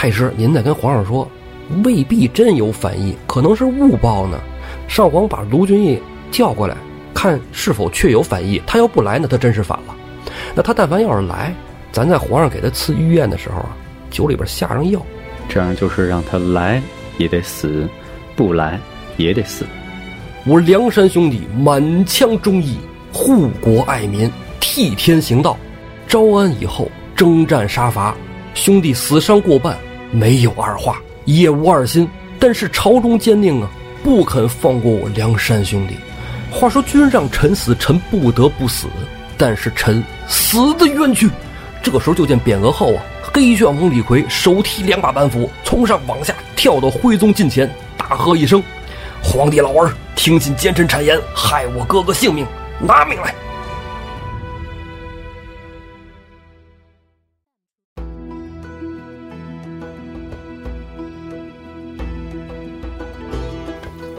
太师，您再跟皇上说，未必真有反意，可能是误报呢。上皇把卢俊义叫过来，看是否确有反意。他要不来，那他真是反了。那他但凡要是来，咱在皇上给他赐御宴的时候啊，酒里边下上药，这样就是让他来也得死，不来也得死。我梁山兄弟满腔忠义，护国爱民，替天行道。招安以后，征战杀伐，兄弟死伤过半，没有二话，也无二心。但是朝中坚定啊，不肯放过我梁山兄弟。话说君让臣死，臣不得不死，但是臣死的冤屈。这个时候就见匾额后啊，黑旋风李逵手提两把板斧，从上往下跳到徽宗近前，大喝一声：“皇帝老儿，听信奸臣谗言，害我哥哥性命，拿命来！”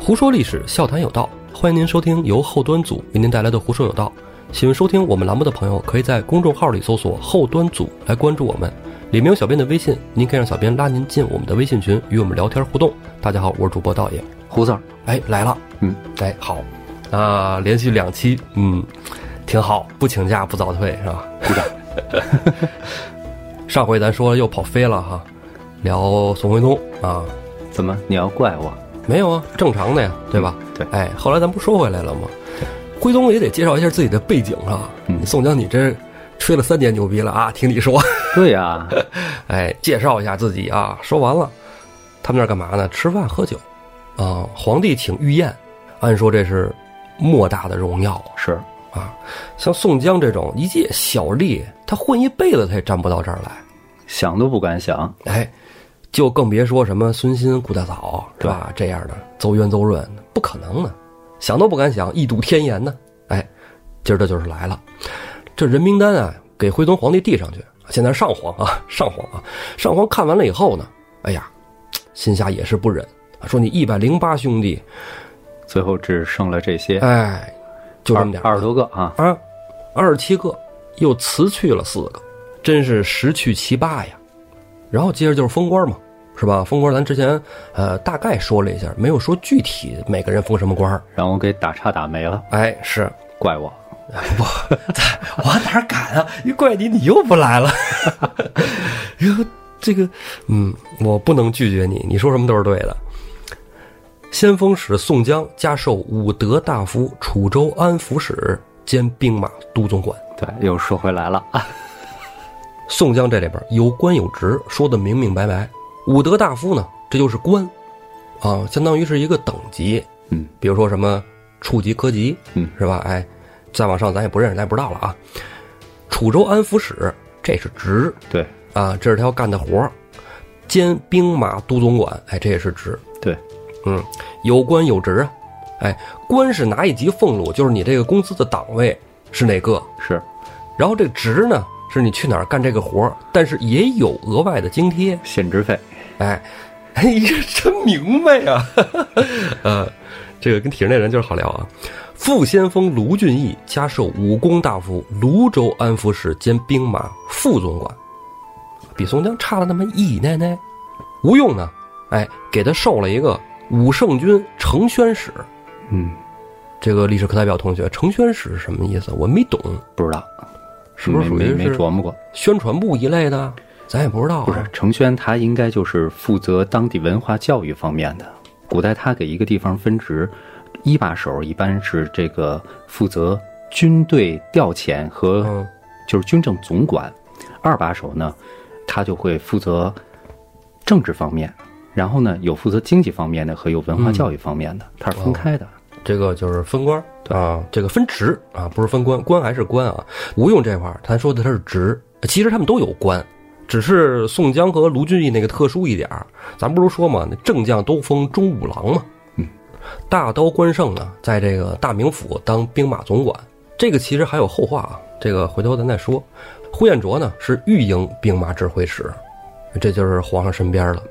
胡说历史，笑谈有道，欢迎您收听由后端组为您带来的《胡说有道》。喜欢收听我们栏目的朋友，可以在公众号里搜索“后端组”来关注我们，里面有小编的微信，您可以让小编拉您进我们的微信群，与我们聊天互动。大家好，我是主播道爷，胡子儿，哎，来了，嗯，哎，好，啊，连续两期，嗯，挺好，不请假不早退是吧？鼓掌。上回咱说又跑飞了哈，聊宋徽宗啊，怎么你要怪我？没有啊，正常的呀，对吧？对，哎，后来咱不说回来了吗？徽宗也得介绍一下自己的背景啊。嗯宋江，你这吹了三年牛逼了啊！听你说，对呀、哎，介绍一下自己啊。说完了，他们那儿干嘛呢？吃饭喝酒，啊，皇帝请御宴，按说这是莫大的荣耀啊是啊。像宋江这种一介小吏，他混一辈子他也站不到这儿来，想都不敢想。哎，就更别说什么孙欣、顾大嫂是吧？这样的邹渊、邹润，不可能的，想都不敢想，一睹天颜呢。哎，今儿这就是来了，这人名单啊，给徽宗皇帝递上去。现在上皇啊，上皇啊，上皇看完了以后呢，哎呀，心下也是不忍，说你一百零八兄弟，最后只剩了这些，哎，就这么点儿二十多个啊。啊，二十七个，又辞去了四个，真是十去其八呀。然后接着就是封官嘛，是吧？封官咱之前呃大概说了一下，没有说具体每个人封什么官儿。让我给打岔打没了，哎，是怪我。我哪敢啊？一怪你，你又不来了。哟，这个，嗯，我不能拒绝你，你说什么都是对的。先锋使宋江加授武德大夫、楚州安抚使兼兵马都总管。对，又说回来了。宋江这里边有官有职，说的明明白白。武德大夫呢，这就是官，啊，相当于是一个等级。嗯，比如说什么处级、科级，嗯，是吧？哎，再往上咱也不认识，咱也不知道了啊。楚州安抚使，这是职对啊，这是他要干的活儿兼兵马都总管，哎，这也是职。对，嗯，有官有职啊，哎，官是哪一级俸禄，就是你这个公司的档位是哪个，是然后这个职呢，是你去哪儿干这个活儿，但是也有额外的津贴。限制费。哎，哎呀，真明白呀！呃，这个跟体制内人就是好聊啊。副先锋卢俊义加授武功大夫、泸州安抚使兼兵马副总管，比宋江差了那么一奶奶。吴用呢，哎，给他授了一个武圣军承宣使。嗯，这个历史课代表同学，承宣使是什么意思？我没懂，不知道，是不是属于没没没琢磨过？宣传部一类的？咱也不知道、啊。不是，程轩他应该就是负责当地文化教育方面的。古代他给一个地方分职，一把手一般是这个负责军队调遣和嗯就是军政总管，二把手呢，他就会负责政治方面，然后呢有负责经济方面的和有文化教育方面的，它是分开的。这个就是分官儿啊，这个分职啊，不是分官，官还是官啊。吴用这块儿，他说的他是职，其实他们都有官，只是宋江和卢俊义那个特殊一点儿。咱不是说嘛，那正将都封中五郎嘛。嗯，大刀关胜呢，在这个大名府当兵马总管，这个其实还有后话啊，这个回头咱再说。呼延灼呢是御营兵马指挥使，这就是皇上身边了。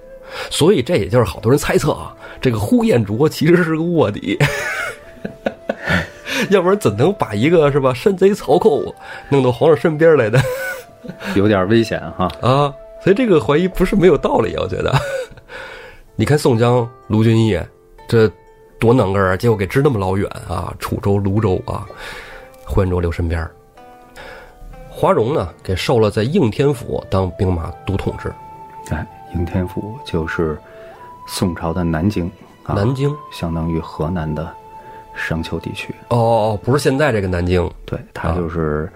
所以这也就是好多人猜测啊，这个呼延灼其实是个卧底。要不然怎能把一个是吧山贼曹寇弄到皇上身边来的 有点危险哈。啊？所所以这个怀疑不是没有道理，我觉得。你看宋江、卢俊义这多能个儿啊，结果给支那么老远啊，楚州、泸州啊，呼延灼留身边儿。华容呢，给受了在应天府当兵马都统制。哎，应天府就是宋朝的南京，啊、南京相当于河南的商丘地区。哦哦哦，不是现在这个南京，对，它就是、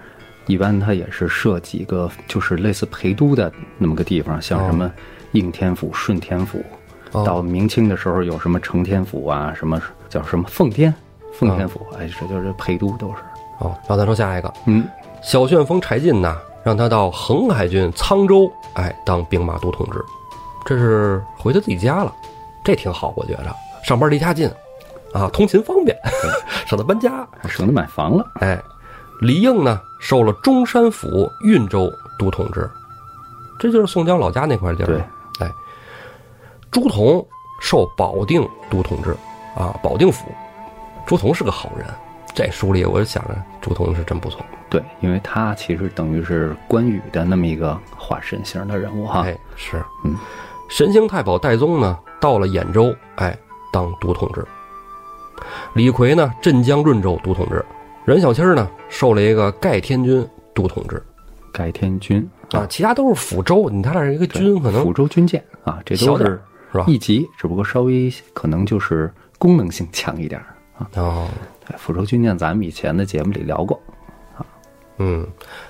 一般它也是设几个就是类似陪都的那么个地方，像什么应天府、顺天府。哦。到明清的时候有什么承天府啊，什么叫什么奉天，奉天府，哎，这就是陪都都是。哦，然后咱说下一个，嗯，小旋风柴进呐，让他到恒海郡沧州，哎，当兵马都统制，这是回他自己家了，这挺好，我觉着，上班离家近，啊，通勤方便，省得搬家。还省得买房了。哎，李应呢，受了中山府运州都统制，这就是宋江老家那块地儿对嘛。哎，朱仝受保定都统制，啊，保定府，朱仝是个好人。这书里我就想着朱仝是真不错。对，因为他其实等于是关羽的那么一个化身型的人物哈。哎，是，嗯，神行太保戴宗呢，到了兖州，哎，当都统制。李逵呢，镇江润州都统制。任小七儿呢，受了一个盖天军都统制盖天军啊，其他都是抚州，你他那是一个军可能抚州军舰啊，这都是是吧？一级，只不过稍微可能就是功能性强一点儿啊。哦，对，抚州军舰咱们以前的节目里聊过。嗯，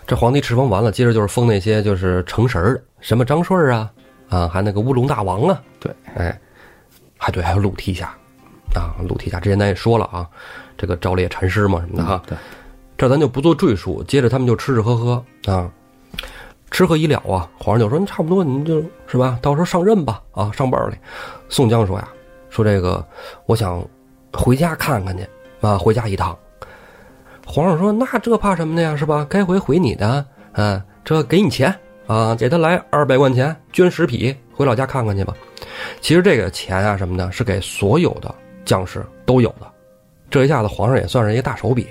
这皇帝敕封完了，接着就是封那些就是成神儿的，什么张顺啊，啊，还那个乌龙大王啊，对，哎，还对，还有鲁提辖，啊，鲁提辖之前咱也说了啊，这个昭烈禅师嘛什么的哈，对，这咱就不做赘述。接着他们就吃吃喝喝啊，吃喝已了啊，皇上就说你差不多，你就是吧，到时候上任吧啊，上班去。宋江说呀，说这个我想回家看看去啊，回家一趟。皇上说：“那这怕什么的呀，是吧？该回回你的，啊，这给你钱啊，给他来二百贯钱，捐十匹，回老家看看去吧。其实这个钱啊什么的，是给所有的将士都有的。这一下子皇上也算是一个大手笔，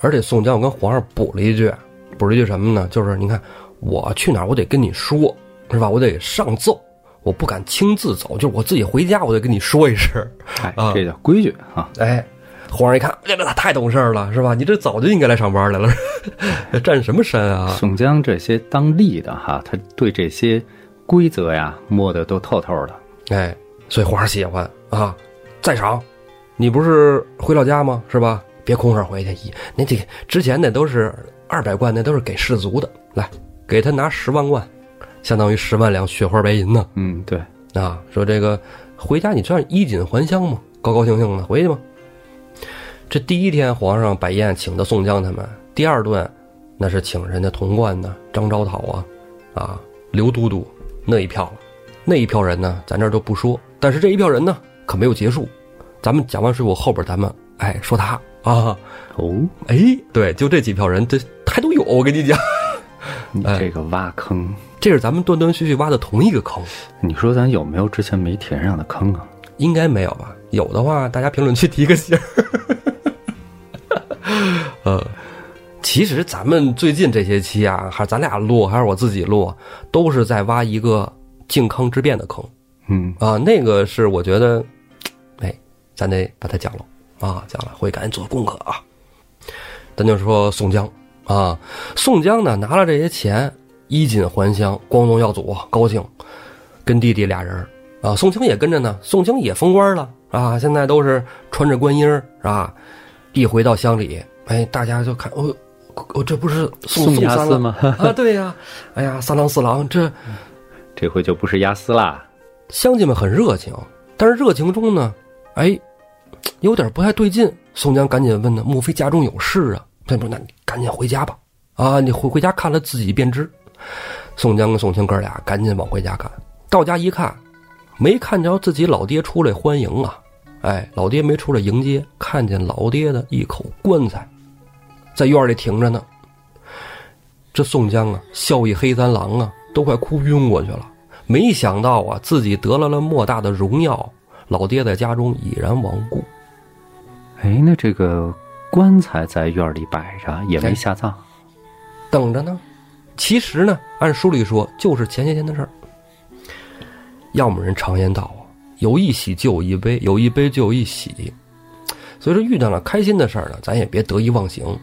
而且宋江跟皇上补了一句，补了一句什么呢？就是你看我去哪儿，我得跟你说，是吧？我得上奏，我不敢亲自走，就是我自己回家，我得跟你说一声。哎啊，这叫规矩啊。哎，皇上一看，这这太懂事儿了，是吧？你这早就应该来上班来了，占什么山啊？宋江这些当吏的哈，他对这些规则呀摸得都透透的。哎，所以皇上喜欢啊，在场。你不是回老家吗？是吧？别空手回去，一那这个之前那都是二百贯，那都是给士卒的，来给他拿十万贯，相当于十万两雪花白银呢。嗯，对，啊，说这个回家你算衣锦还乡嘛，高高兴兴的回去吧。这第一天皇上摆宴请的宋江他们，第二顿那是请人家童贯呢、张昭讨啊、啊刘都督那一票了。那一票人呢，咱这儿就不说，但是这一票人呢可没有结束。咱们讲完水浒后边，咱们哎说他啊，哦，哎，对，就这几票人，这还都有。我跟你讲，你这个挖坑，这是咱们断断续续挖的同一个坑。你说咱有没有之前没填上的坑啊？应该没有吧？有的话，大家评论区提个醒儿。呃，其实咱们最近这些期啊，还是咱俩录，还是我自己录，都是在挖一个靖康之变的坑嗯，啊。那个是我觉得，哎，咱得把它讲了啊，讲了，回去赶紧做功课啊。咱就说宋江啊，宋江呢拿了这些钱，衣锦还乡，光宗耀祖，高兴，跟弟弟俩人啊，宋江也跟着呢，宋江也封官了啊，现在都是穿着官衣儿啊，一回到乡里，哎，大家就看，哦，哦，这不是宋宋押吗？啊？对呀、哎呀，三郎四郎，这这回就不是押司啦。乡亲们很热情，但是热情中呢，哎，有点不太对劲。宋江赶紧问呢：“莫非家中有事啊？”他说：“那你赶紧回家吧，啊，你回回家看了自己便知。”宋江跟宋清哥俩赶紧往回家赶，到家一看，没看着自己老爹出来欢迎啊！哎，老爹没出来迎接，看见老爹的一口棺材在院里停着呢。这宋江啊，笑意黑三郎啊，都快哭晕过去了。没想到啊，自己得了了莫大的荣耀，老爹在家中已然亡故。哎，那这个棺材在院里摆着，也哎没下葬。等着呢，其实呢，按书里说，就是前些天的事儿。要么人常言道啊，有一喜就有一悲，有一悲就有一喜。所以说，遇到了开心的事儿呢，咱也别得意忘形；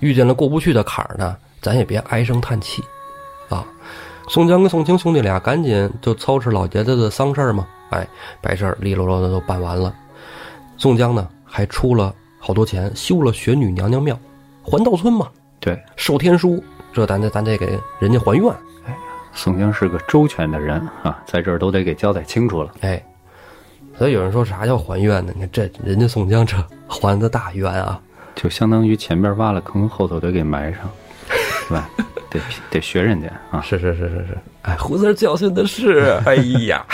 遇见了过不去的坎儿呢，咱也别唉声叹气。啊，宋江跟宋清兄弟俩赶紧就操持老爷子的丧事儿嘛，哎，白事儿利落落的都办完了。宋江呢，还出了好多钱，修了玄女娘娘庙，还道村嘛，对，授天书，这咱得咱得给人家还愿。哎宋江是个周全的人啊，在这儿都得给交代清楚了。哎，所以有人说啥叫还愿呢？你看这人家宋江这还的大冤啊，就相当于前边挖了坑，后头得给埋上，对吧？得得学人家啊。是是是是是，哎，胡子教训的是，哎呀，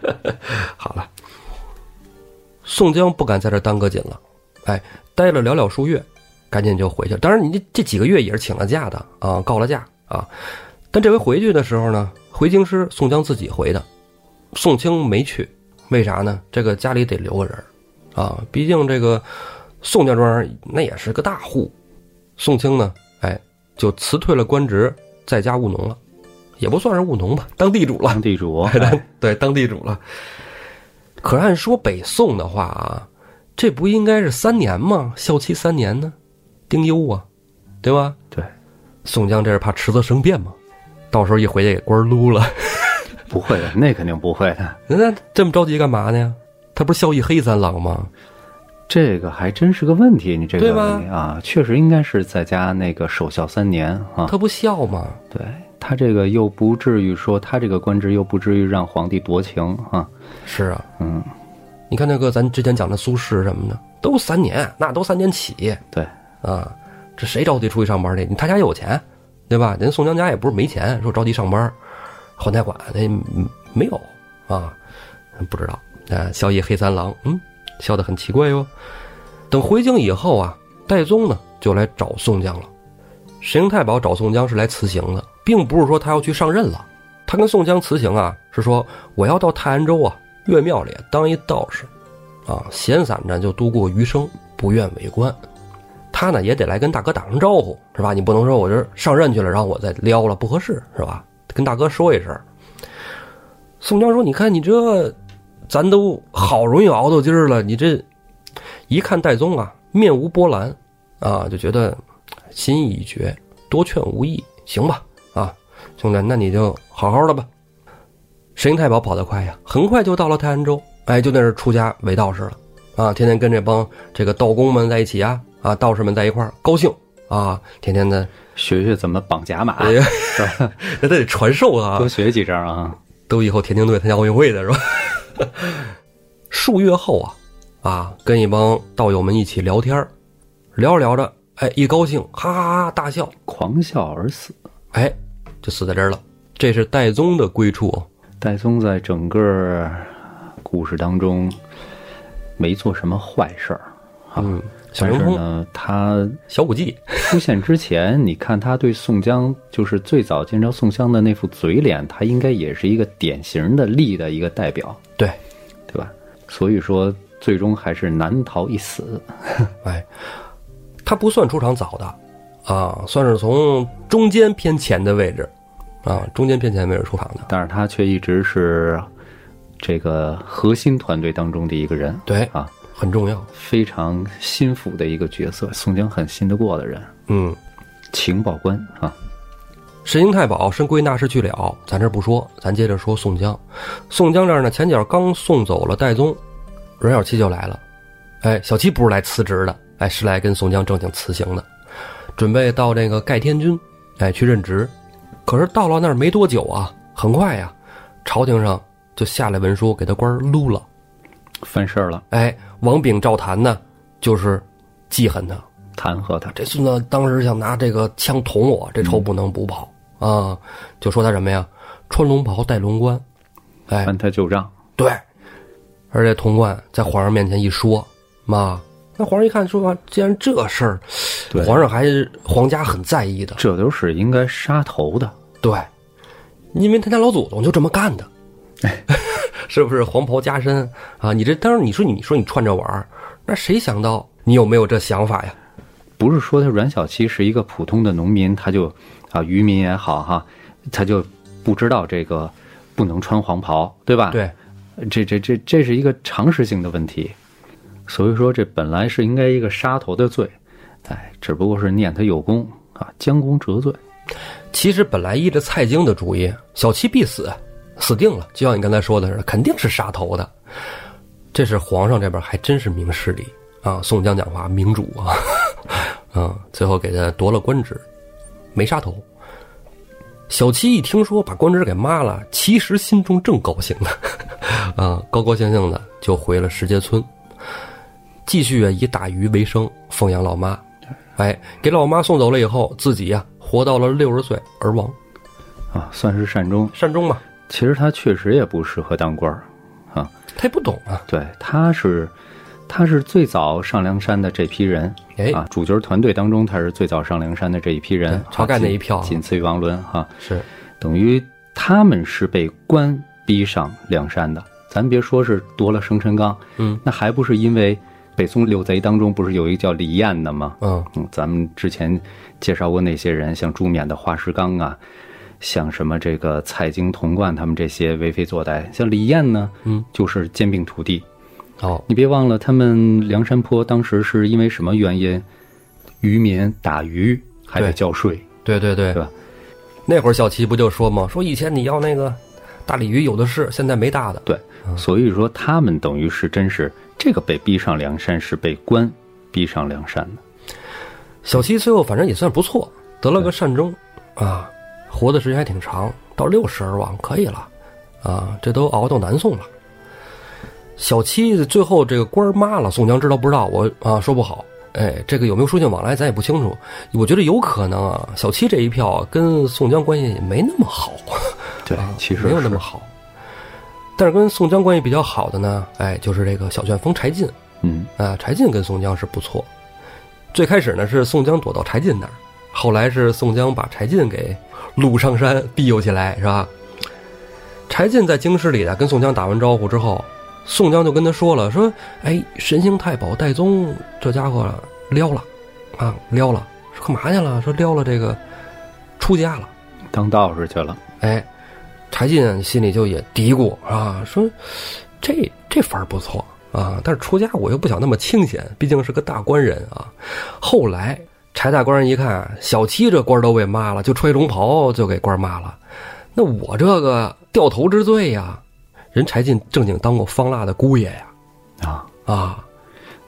好了，宋江不敢在这耽搁紧了，哎，待了寥寥数月，赶紧就回去。当然，你这这几个月也是请了假的啊，告了假啊。但这回回去的时候呢，回京师宋江自己回的，宋清没去，为啥呢？这个家里得留个人啊，毕竟这个宋家庄那也是个大户，宋清呢，哎，就辞退了官职，在家务农了，也不算是务农吧，当地主了，当地主，对，当地主了。可按说北宋的话啊，这不应该是三年吗？孝期三年呢，丁忧啊，对吧？对，宋江这是怕迟则生变嘛。到时候一回去给官撸了，不会的，那肯定不会的。那这么着急干嘛呢？他不是孝义黑三郎吗？这个还真是个问题，你这个问题？啊，确实应该是在家那个守孝三年啊。他不孝吗？对他这个又不至于说他这个官职又不至于让皇帝夺情啊。是啊，嗯，你看那个咱之前讲的苏轼什么的，都三年，那都三年起。对啊，这谁着急出去上班去？你他家有钱。对吧？人宋江家也不是没钱，说着急上班，还贷款，那没有啊？不知道啊。萧义黑三郎，嗯，笑得很奇怪哟。等回京以后啊，戴宗呢就来找宋江了。神行太保找宋江是来辞行的，并不是说他要去上任了。他跟宋江辞行啊，是说我要到泰安州啊，岳庙里当一道士，啊，闲散着就度过余生，不愿为官。他呢也得来跟大哥打声招呼，是吧？你不能说我这上任去了，然后我再撩了，不合适，是吧？跟大哥说一声。宋江说：“你看你这，咱都好容易熬到今儿了，你这一看戴宗啊，面无波澜，啊，就觉得心意已决，多劝无益，行吧？啊，兄弟，那你就好好的吧。”神行太保跑得快呀，很快就到了泰安州，哎，就在这出家为道士了，啊，天天跟这帮这个道工们在一起啊。啊，道士们在一块儿高兴啊，天天的学学怎么绑甲马，那得传授啊，多学几招啊，都以后田径队参加奥运会的是吧？数月后啊，啊，跟一帮道友们一起聊天聊着聊着，哎，一高兴，哈哈哈大笑，狂笑而死，哎，就死在这儿了。这是戴宗的归处。戴宗在整个故事当中没做什么坏事儿，嗯。但是呢，他小武技出现之前，你看他对宋江，就是最早见着宋江的那副嘴脸，他应该也是一个典型的利的一个代表，对，对吧？所以说，最终还是难逃一死。哎，他不算出场早的，啊，算是从中间偏前的位置，啊，中间偏前没人出场的。但是他却一直是这个核心团队当中的一个人，对啊。很重要，非常心腹的一个角色，宋江很信得过的人。嗯，情报官啊，神行太保身归那事去了，咱这不说，咱接着说宋江。宋江这儿呢，前脚刚送走了戴宗，阮小七就来了。哎，小七不是来辞职的，哎，是来跟宋江正经辞行的，准备到这个盖天军，哎，去任职。可是到了那儿没多久啊，很快呀，朝廷上就下来文书，给他官撸了，犯事儿了。哎。王炳、赵谭呢，就是记恨他，弹劾他。这孙子当时想拿这个枪捅我，这仇不能不报啊！就说他什么呀？穿龙袍，戴龙冠，哎，翻他旧账。对，而且童贯在皇上面前一说，妈，那皇上一看，说既然这事儿，皇上还是皇家很在意的，这都是应该杀头的。对，因为他家老祖宗就这么干的。哎。是不是黄袍加身啊？你这当时你说你说你串着玩儿，那谁想到你有没有这想法呀？不是说他阮小七是一个普通的农民，他就啊渔民也好哈，他就不知道这个不能穿黄袍，对吧？，对，这这这这是一个常识性的问题，所以说这本来是应该一个杀头的罪，哎，只不过是念他有功啊，将功折罪。其实本来依着蔡京的主意，小七必死，死定了。就像你刚才说的似的，肯定是杀头的。这是皇上这边还真是明事理啊！宋江讲话明主啊，啊，最后给他夺了官职，没杀头。小七一听说把官职给抹了，其实心中正高兴呢，啊，高高兴兴的就回了石碣村，继续啊以打鱼为生，奉养老妈。哎，给老妈送走了以后，自己呀、活到了六十岁而亡，啊，算是善终。善终嘛。其实他确实也不适合当官儿，啊，他也不懂啊，对，他是他是最早上梁山的这批人，哎。啊，主角团队当中他是最早上梁山的这一批人，晁盖那一票啊。仅仅次于王伦哈、是。等于他们是被官逼上梁山的。咱别说是夺了生辰纲，嗯，那还不是因为北宋六贼当中不是有一个叫李彦的吗？嗯嗯，咱们之前介绍过那些人，像朱冕的花石纲啊，像什么这个蔡京、童贯他们这些为非作歹，像李彦呢，嗯，就是兼并土地。哦你别忘了，他们梁山泊当时是因为什么原因？渔民打鱼还得交税，对对对对吧？那会儿小齐不就说吗？说以前你要那个大鲤鱼有的是，现在没大的。对，所以说他们等于是真是这个被逼上梁山，是被官逼上梁山的。小七最后反正也算不错，得了个善终，啊，活的时间还挺长，到六十而亡，可以了，啊，这都熬到南宋了。小七最后这个官儿抹了，宋江知道不知道？我啊说不好，哎，这个有没有书信往来咱也不清楚。我觉得有可能啊，小七这一票啊跟宋江关系也没那么好，对，其实没有那么好。但是跟宋江关系比较好的呢，哎，就是这个小旋风柴进嗯，啊，柴进跟宋江是不错。最开始呢是宋江躲到柴进那儿，后来是宋江把柴进给掳上山庇佑起来，是吧？柴进在京师里呢跟宋江打完招呼之后，宋江就跟他说了，说：“哎，神行太保戴宗这家伙撩了，啊撩了，说干嘛去了？说撩了这个出家了。”当道士去了。哎，柴进心里就也嘀咕啊，说这这法儿不错啊，但是出家我又不想那么清闲，毕竟是个大官人啊。后来柴大官人一看，小七这官儿都被骂了，就穿龙袍就给官儿骂了，那我这个掉头之罪呀，人柴进正经当过方腊的姑爷呀，啊，啊，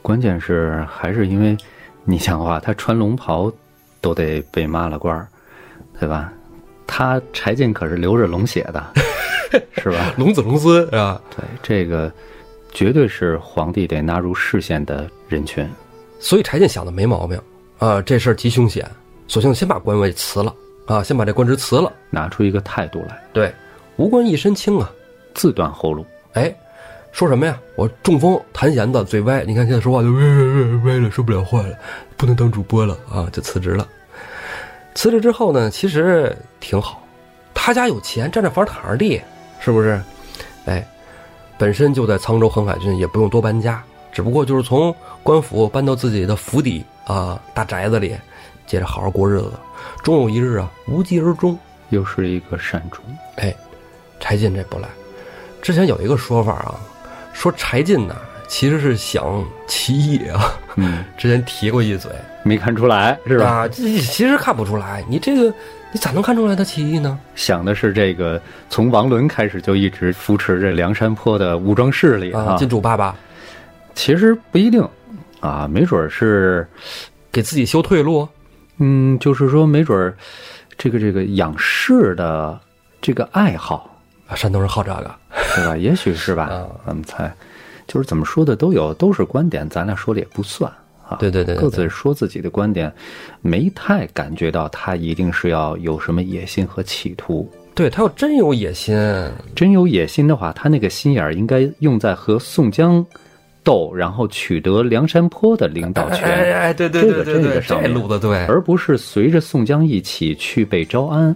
关键是还是因为，你想话，他穿龙袍都得被骂了官儿，对吧？他柴进可是流着龙血的，是吧？龙子龙孙啊？对，这个绝对是皇帝得纳入视线的人群。所以柴进想的没毛病啊，这事儿极凶险，索性先把官位辞了啊，先把这官职辞了。拿出一个态度来，对，无官一身轻啊。自断后路。哎，说什么呀？我中风，弹弦子，嘴歪。你看现在说话就歪歪歪歪了，说不了话了，不能当主播了啊，就辞职了。辞职之后呢，其实挺好，他家有钱，占着房躺着地，是不是？哎，本身就在沧州横海郡，也不用多搬家，只不过就是从官府搬到自己的府邸啊大宅子里，接着好好过日子。终有一日啊，无疾而终。又是一个善终，哎，柴进这不赖。之前有一个说法啊，说柴进呐、其实是想起义啊。嗯，之前提过一嘴，没看出来是吧？啊，这其实看不出来，你这个你咋能看出来他起义呢？想的是这个，从王伦开始就一直扶持着梁山泊的武装势力啊，金主爸爸其实不一定啊，没准儿是，给自己修退路，嗯，就是说没准儿这个这个仰视的这个爱好，啊，山东人好这个，对吧？也许是吧啊，咱们猜，就是怎么说的都有，都是观点，咱俩说的也不算啊。对对对对各自说自己的观点，没太感觉到他一定是要有什么野心和企图。对他要真有野心，真有野心的话，他那个心眼儿应该用在和宋江斗，然后取得梁山泊的领导权，哎哎，对对这个对对对，这这个上面路子对，而不是随着宋江一起去被招安，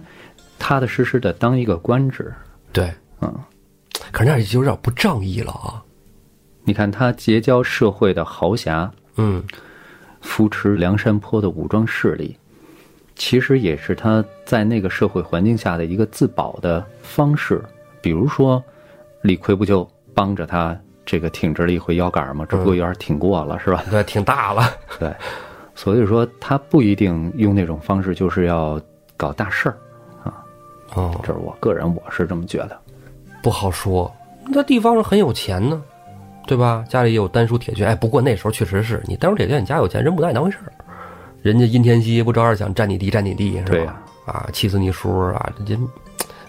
踏踏实实的当一个官职。对，嗯，可是那就有点不仗义了啊。你看他结交社会的豪侠，嗯，扶持梁山泊的武装势力，其实也是他在那个社会环境下的一个自保的方式。比如说，李逵不就帮着他这个挺直了一回腰杆吗？只不过有点挺过了，是吧？对，挺大了。对，所以说他不一定用那种方式，就是要搞大事儿啊。哦，这是我个人，我是这么觉得。不好说，那地方上很有钱呢，对吧？家里也有丹书铁券。哎，不过那时候确实是你丹书铁券，你家有钱，人不拿你当回事儿。人家殷天锡不照样想占你地，占你地是吧？啊，气死你叔啊！这人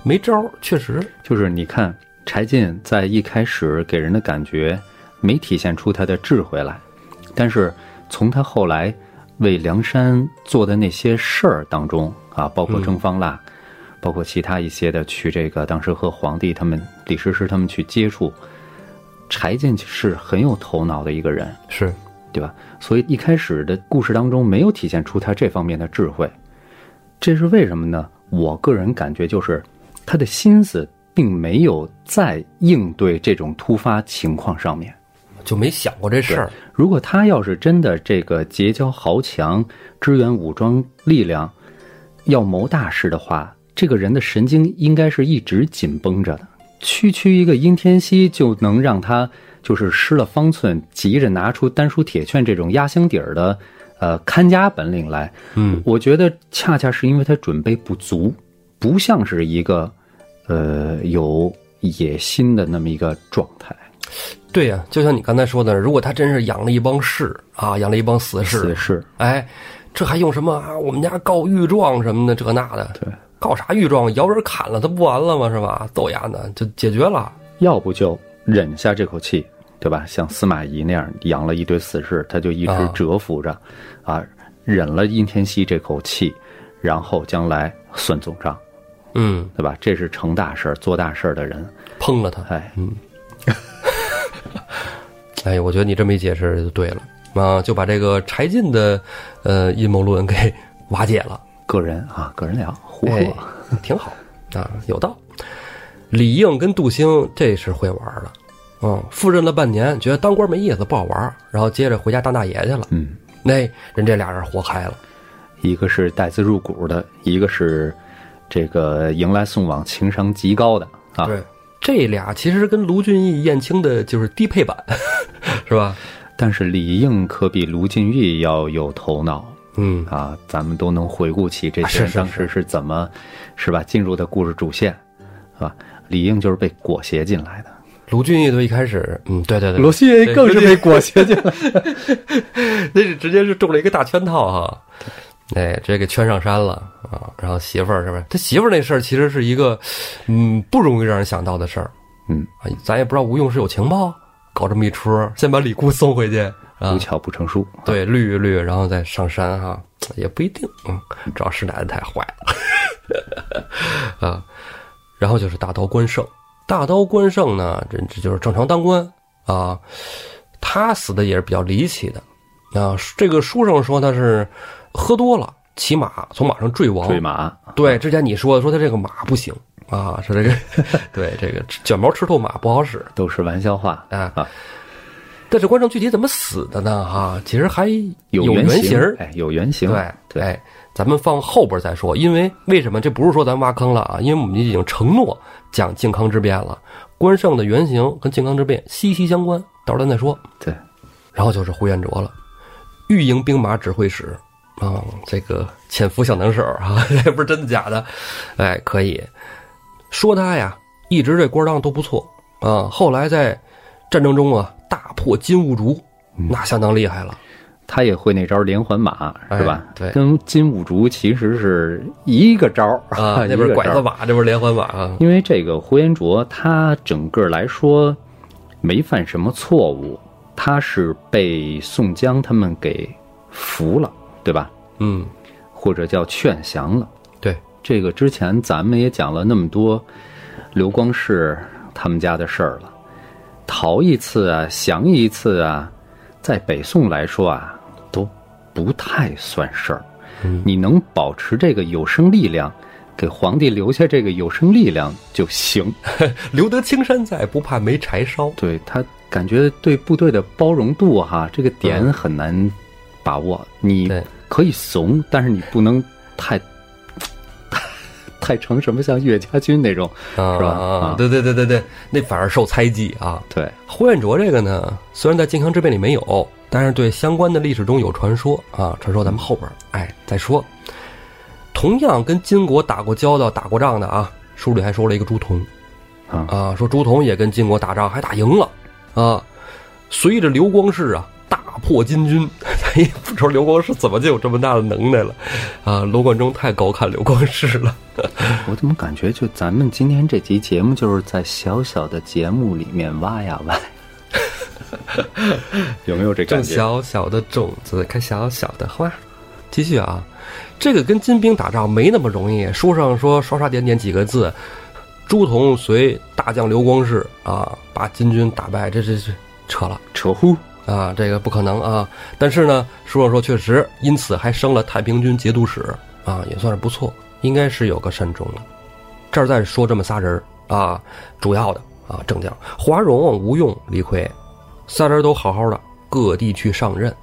没招儿，确实。就是你看柴进在一开始给人的感觉没体现出他的智慧来，但是从他后来为梁山做的那些事儿当中啊，包括征方腊，包括其他一些的去这个当时和皇帝他们李师师他们去接触，柴进是很有头脑的一个人，是，对吧？所以一开始的故事当中没有体现出他这方面的智慧，这是为什么呢？我个人感觉就是他的心思并没有在应对这种突发情况上面。就没想过这事儿。如果他要是真的这个结交豪强、支援武装力量，要谋大事的话，这个人的神经应该是一直紧绷着的。区区一个殷天锡就能让他就是失了方寸，急着拿出丹书铁券这种压箱底儿的呃看家本领来。嗯，我觉得恰恰是因为他准备不足，不像是一个呃有野心的那么一个状态。对呀、就像你刚才说的，如果他真是养了一帮士啊，养了一帮死士，死士，哎，这还用什么啊？我们家告御状什么的，这那的，对，告啥御状？摇人砍了他不完了吗？是吧？揍丫呢就解决了。要不就忍下这口气，对吧？像司马懿那样养了一堆死士，他就一直啊蛰伏着，啊，忍了殷天锡这口气，然后将来算总账，嗯，对吧？这是成大事儿、做大事儿的人，烹了他。哎，哎，我觉得你这么一解释就对了啊，就把这个柴进的呃阴谋论给瓦解了。个人啊，个人聊，胡哎，，挺好啊，有道。李应跟杜兴这是会玩的，嗯，赴任了半年，觉得当官没意思，不好玩，然后接着回家当大爷去了。嗯，那人这俩人活开了，一个是带资入股的，一个是这个迎来送往情商极高的啊，对，这俩其实跟卢俊义、燕青的就是低配版，是吧？但是李应可比卢俊义要有头脑，嗯，啊，咱们都能回顾起这些当时是怎么，是吧？进入的故事主线，是吧？李应就是被裹挟进来的，卢俊义都一开始，嗯，对对对，罗西对更是被裹挟进来。那是直接是中了一个大圈套哈，哎，直接给圈上山了啊！然后媳妇儿是不是？他媳妇儿那事儿其实是一个，嗯，不容易让人想到的事儿嗯，啊！咱也不知道吴用是有情报，搞这么一出，先把李固送回去啊无，巧不成书。对，绿一绿，然后再上山哈，也不一定，嗯，主要是奶奶太坏了 啊。然后就是大刀关胜，大刀关胜呢，这这就是正常当官啊。他死的也是比较离奇的啊。这个书上说他是喝多了，骑马从马上坠亡。坠马，对，之前你说的说他这个马不行啊，说这个 对这个卷毛吃兔马不好使都是玩笑话啊。啊，但是关胜具体怎么死的呢？哈，其实还有原型儿。哎，有原型。对对哎，咱们放后边再说，因为为什么？这不是说咱挖坑了啊，因为我们已经承诺讲靖康之变了，关胜的原型跟靖康之变息息相关，到时候咱再说。对，然后就是呼延灼了，御营兵马指挥使啊、这个潜伏小能手啊，这不是真的假的？哎，可以说他呀，一直这官当都不错啊，后来在战争中啊大破金兀术，那相当厉害了。他也会那招连环马，是吧哎？对跟金兀术其实是一个招儿啊，那边拐子马，这边连环马啊。因为这个呼延灼他整个来说没犯什么错误，他是被宋江他们给服了，对吧？嗯，或者叫劝降了。对，这个之前咱们也讲了那么多刘光世他们家的事儿了，逃一次啊，降一次啊，在北宋来说啊，都不太算事儿。嗯你能保持这个有生力量，给皇帝留下这个有生力量就行。留得青山在，不怕没柴烧。对他感觉对部队的包容度哈，这个点很难把握，你可以怂，但是你不能太太成什么像岳家军那种，啊是吧啊对对对对对，那反而受猜忌啊。对，呼延灼这个呢，虽然在靖康之变里没有，但是对相关的历史中有传说啊。传说咱们后边儿哎再说。同样跟金国打过交道、打过仗的啊，书里还说了一个朱仝啊啊，说朱仝也跟金国打仗，还打赢了啊。随着刘光世啊大破金军，咱也不知道刘光世怎么就有这么大的能耐了啊。罗贯中太高看刘光世了。我怎么感觉就咱们今天这集节目就是在小小的节目里面挖呀挖，有没有这感觉？种小小的种子，开小小的花。继续啊，这个跟金兵打仗没那么容易。书上说刷刷点点几个字，朱仝随大将刘光世啊，把金军打败，这这这扯了扯呼，啊，这个不可能啊。但是呢，书上说确实因此还升了太平军节度使啊，也算是不错，应该是有个善终了。这儿再说这么仨人儿啊，主要的啊正将华容、吴用、李逵，仨人都好好的，各地去上任，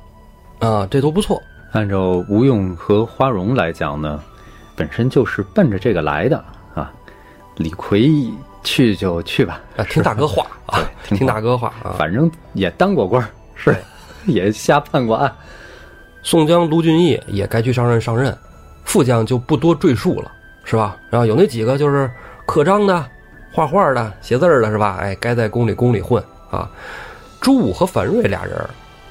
啊，这都不错。按照吴用和花荣来讲呢，本身就是奔着这个来的啊。李逵去就去吧，啊，听大哥话 啊，听大哥话啊。反正也当过官儿，是 也瞎判过案。宋江、卢俊义也该去上任上任，副将就不多赘述了，是吧？然后有那几个就是刻章的、画画的、写字儿的，是吧？哎，该在宫里宫里混啊。朱武和樊瑞俩人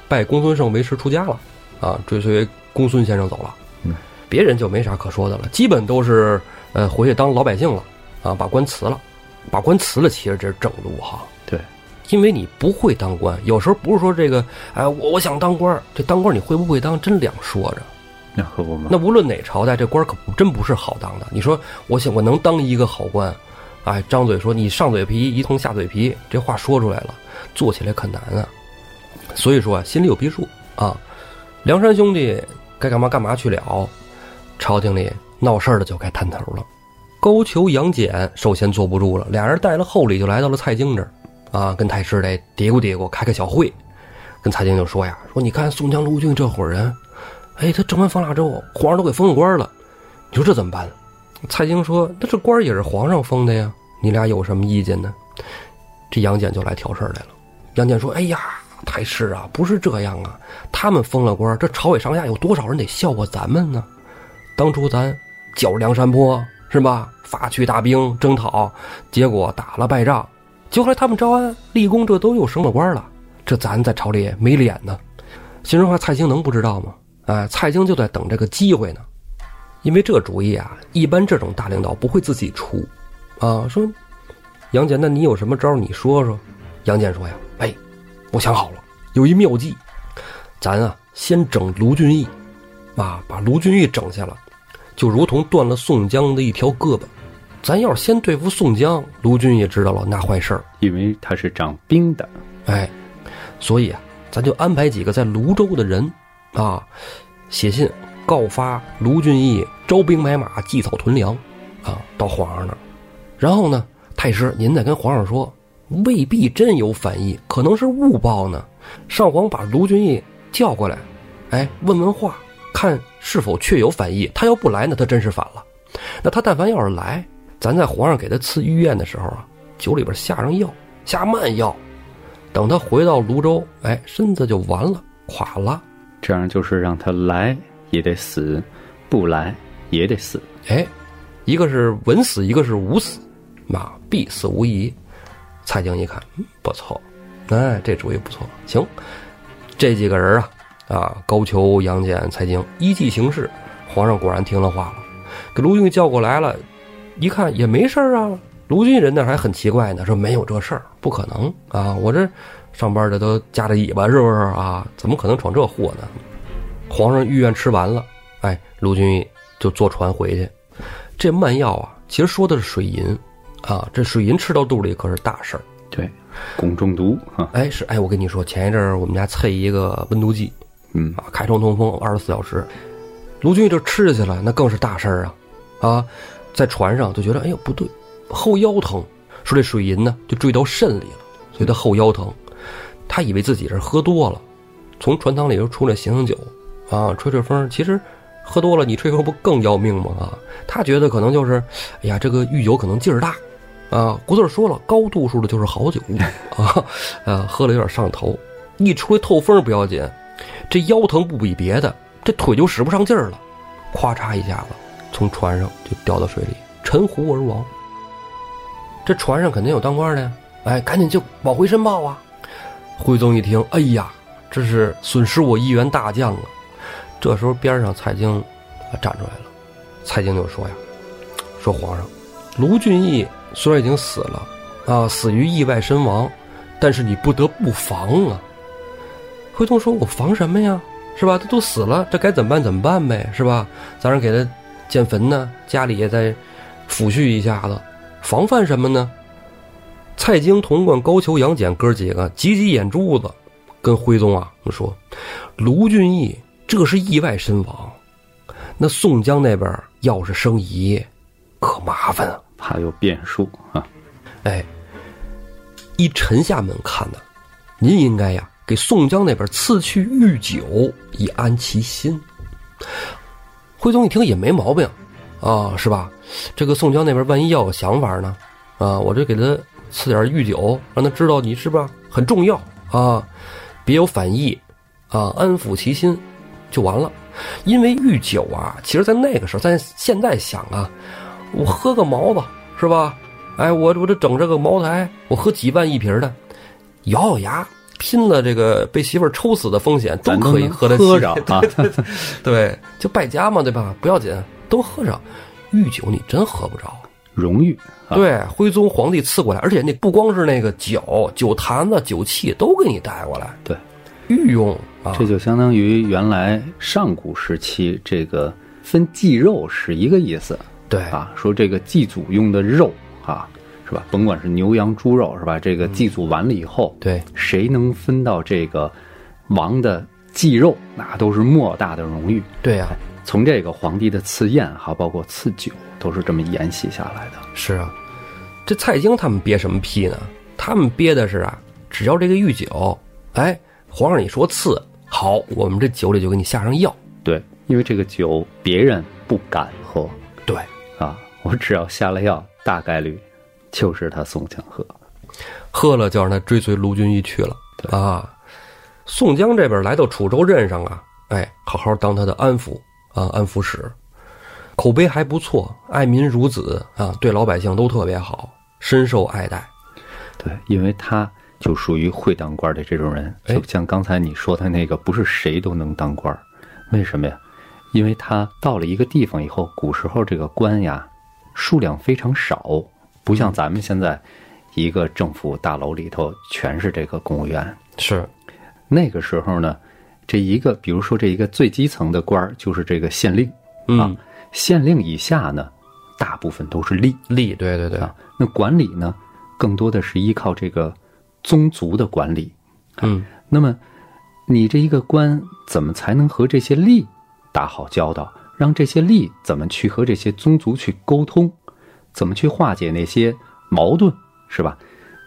拜公孙胜为师出家了啊，追随公孙先生走了。嗯，别人就没啥可说的了，基本都是呃回去当老百姓了啊，把官辞了，把官辞了，其实这是正路哈。对，因为你不会当官，有时候不是说这个，哎，我我想当官儿，这当官你会不会当，真两说着。那可不嘛。那无论哪朝代，这官可不真不是好当的。你说，我想我能当一个好官，哎，张嘴说你上嘴皮一通下嘴皮，这话说出来了，做起来可难啊。所以说啊，心里有逼数啊。梁山兄弟该干嘛干嘛去了，朝廷里闹事儿的就该探头了。高俅、杨戬首先坐不住了，俩人带了厚礼就来到了蔡京这儿，啊，跟太师得嘀咕嘀咕，开个小会，跟蔡京就说呀，说你看宋江、卢俊这伙人，哎，他整完方腊之后，皇上都给封了官了，你说这怎么办？蔡京说，那这官也是皇上封的呀，你俩有什么意见呢？这杨戬就来挑事儿来了。杨戬说，哎呀，太师啊，不是这样啊，他们封了官，这朝野上下有多少人得笑话咱们呢？当初咱剿梁山泊是吧？发去大兵征讨，结果打了败仗，就后来他们招安立功，这都又升了官了，这咱在朝里没脸呢。说实话，蔡京能不知道吗？哎，蔡京就在等这个机会呢。因为这主意啊，一般这种大领导不会自己出，啊，说杨戬，那你有什么招你说说。杨戬说呀，哎，我想好了，有一妙计，咱啊先整卢俊义，啊，把卢俊义整下了，就如同断了宋江的一条胳膊。咱要是先对付宋江，卢俊义知道了那坏事儿，因为他是掌兵的，哎，所以啊，咱就安排几个在泸州的人，啊，写信告发卢俊义招兵买马、祭草屯粮，啊，到皇上那儿。然后呢，太师您再跟皇上说，未必真有反意，可能是误报呢。上皇把卢俊义叫过来，哎，问问话，看是否确有反意。他要不来，那他真是反了。那他但凡要是来，咱在皇上给他赐御宴的时候啊，酒里边下上药，下慢药。等他回到泸州，哎，身子就完了，垮了。这样就是让他来也得死，不来也得死。哎，一个是稳死，一个是无死，那必死无疑。蔡京一看，嗯，不错，哎，这主意不错。行，这几个人啊，啊，高俅、杨戬、蔡京依计行事。皇上果然听了话了，给卢俊义叫过来了，一看也没事儿啊。卢俊义人那还很奇怪呢，说没有这事儿，不可能啊！我这上班的都夹着尾巴，是不是啊？怎么可能闯这祸呢？皇上御宴吃完了，哎，卢俊义就坐船回去。这慢药啊，其实说的是水银，啊，这水银吃到肚里可是大事儿。对，汞中毒啊，哎，是哎，我跟你说，前一阵儿我们家测一个温度计嗯，啊，开窗通风二十四小时，卢俊义这吃下去了，那更是大事儿啊！啊，在船上就觉得，哎呦不对，后腰疼，说这水银呢就坠到肾里了，所以他后腰疼。他以为自己是喝多了，从船舱里又出来醒醒酒，啊，吹吹风。其实喝多了，你吹风不更要命吗？啊，他觉得可能就是，哎呀，这个御酒可能劲儿大，啊，胡四说了，高度数的就是好酒啊，啊，喝了有点上头，一吹透风不要紧，这腰疼不比别的，这腿就使不上劲儿了，咵嚓一下子从船上就掉到水里，沉湖而亡。这船上肯定有当官的呀，哎，赶紧就往回申报啊！徽宗一听，哎呀，这是损失我一员大将啊！这时候边上蔡京啊站出来了，蔡京就说呀：“说皇上，卢俊义虽然已经死了啊，死于意外身亡，但是你不得不防啊。”徽宗说：“我防什么呀？是吧？他都死了，这该怎么办怎么办呗，是吧？咱是给他建坟呢，家里也在抚恤一下子。”防范什么呢？蔡京、童贯、高俅、杨戬哥几个挤挤眼珠子，跟徽宗啊说：“卢俊义这是意外身亡，那宋江那边要是生疑，可麻烦啊，怕有变数啊。”哎，依臣下们看呢，您应该呀给宋江那边赐去御酒，以安其心。徽宗一听也没毛病。啊，是吧？这个宋江那边万一要有想法呢？啊，我就给他赐点御酒，让他知道你是吧很重要啊，别有反意啊，安抚其心就完了。因为御酒啊，其实在那个时候，咱现在想啊，我喝个毛子是吧？哎，我我这整这个茅台，我喝几万一瓶的，咬咬牙，拼了这个被媳妇儿抽死的风险都可以喝得起。对，就败家嘛，对吧？不要紧。都喝上，御酒你真喝不着，荣誉。对，徽宗皇帝赐过来，而且那不光是那个酒、酒坛子、酒器都给你带过来。对，御用。这就相当于原来上古时期这个分祭肉是一个意思。对啊，说这个祭祖用的肉啊，是吧？甭管是牛羊猪肉，是吧？这个祭祖完了以后，对，谁能分到这个王的祭肉，那都是莫大的荣誉。对呀。从这个皇帝的赐宴，哈，包括赐酒，都是这么沿袭下来的。是啊，这蔡京他们憋什么屁呢？他们憋的是啊，只要这个御酒，哎，皇上你说赐好，我们这酒里就给你下上药。对，因为这个酒别人不敢喝。对，啊，我只要下了药，大概率就是他宋江喝，喝了就让他追随卢俊义去了。啊，宋江这边来到楚州任上啊，哎，好好当他的安抚。啊，安抚使，口碑还不错，爱民如子啊，对老百姓都特别好，深受爱戴。对，因为他就属于会当官的这种人，就像刚才你说的那个，不是谁都能当官为什么呀？因为他到了一个地方以后，古时候这个官呀，数量非常少，不像咱们现在一个政府大楼里头全是这个公务员。是，那个时候呢。这一个，比如说这一个最基层的官儿，就是这个县令，啊，县令以下呢，大部分都是吏，吏，对对对，那管理呢，更多的是依靠这个宗族的管理，嗯，那么你这一个官怎么才能和这些吏打好交道？让这些吏怎么去和这些宗族去沟通？怎么去化解那些矛盾，是吧？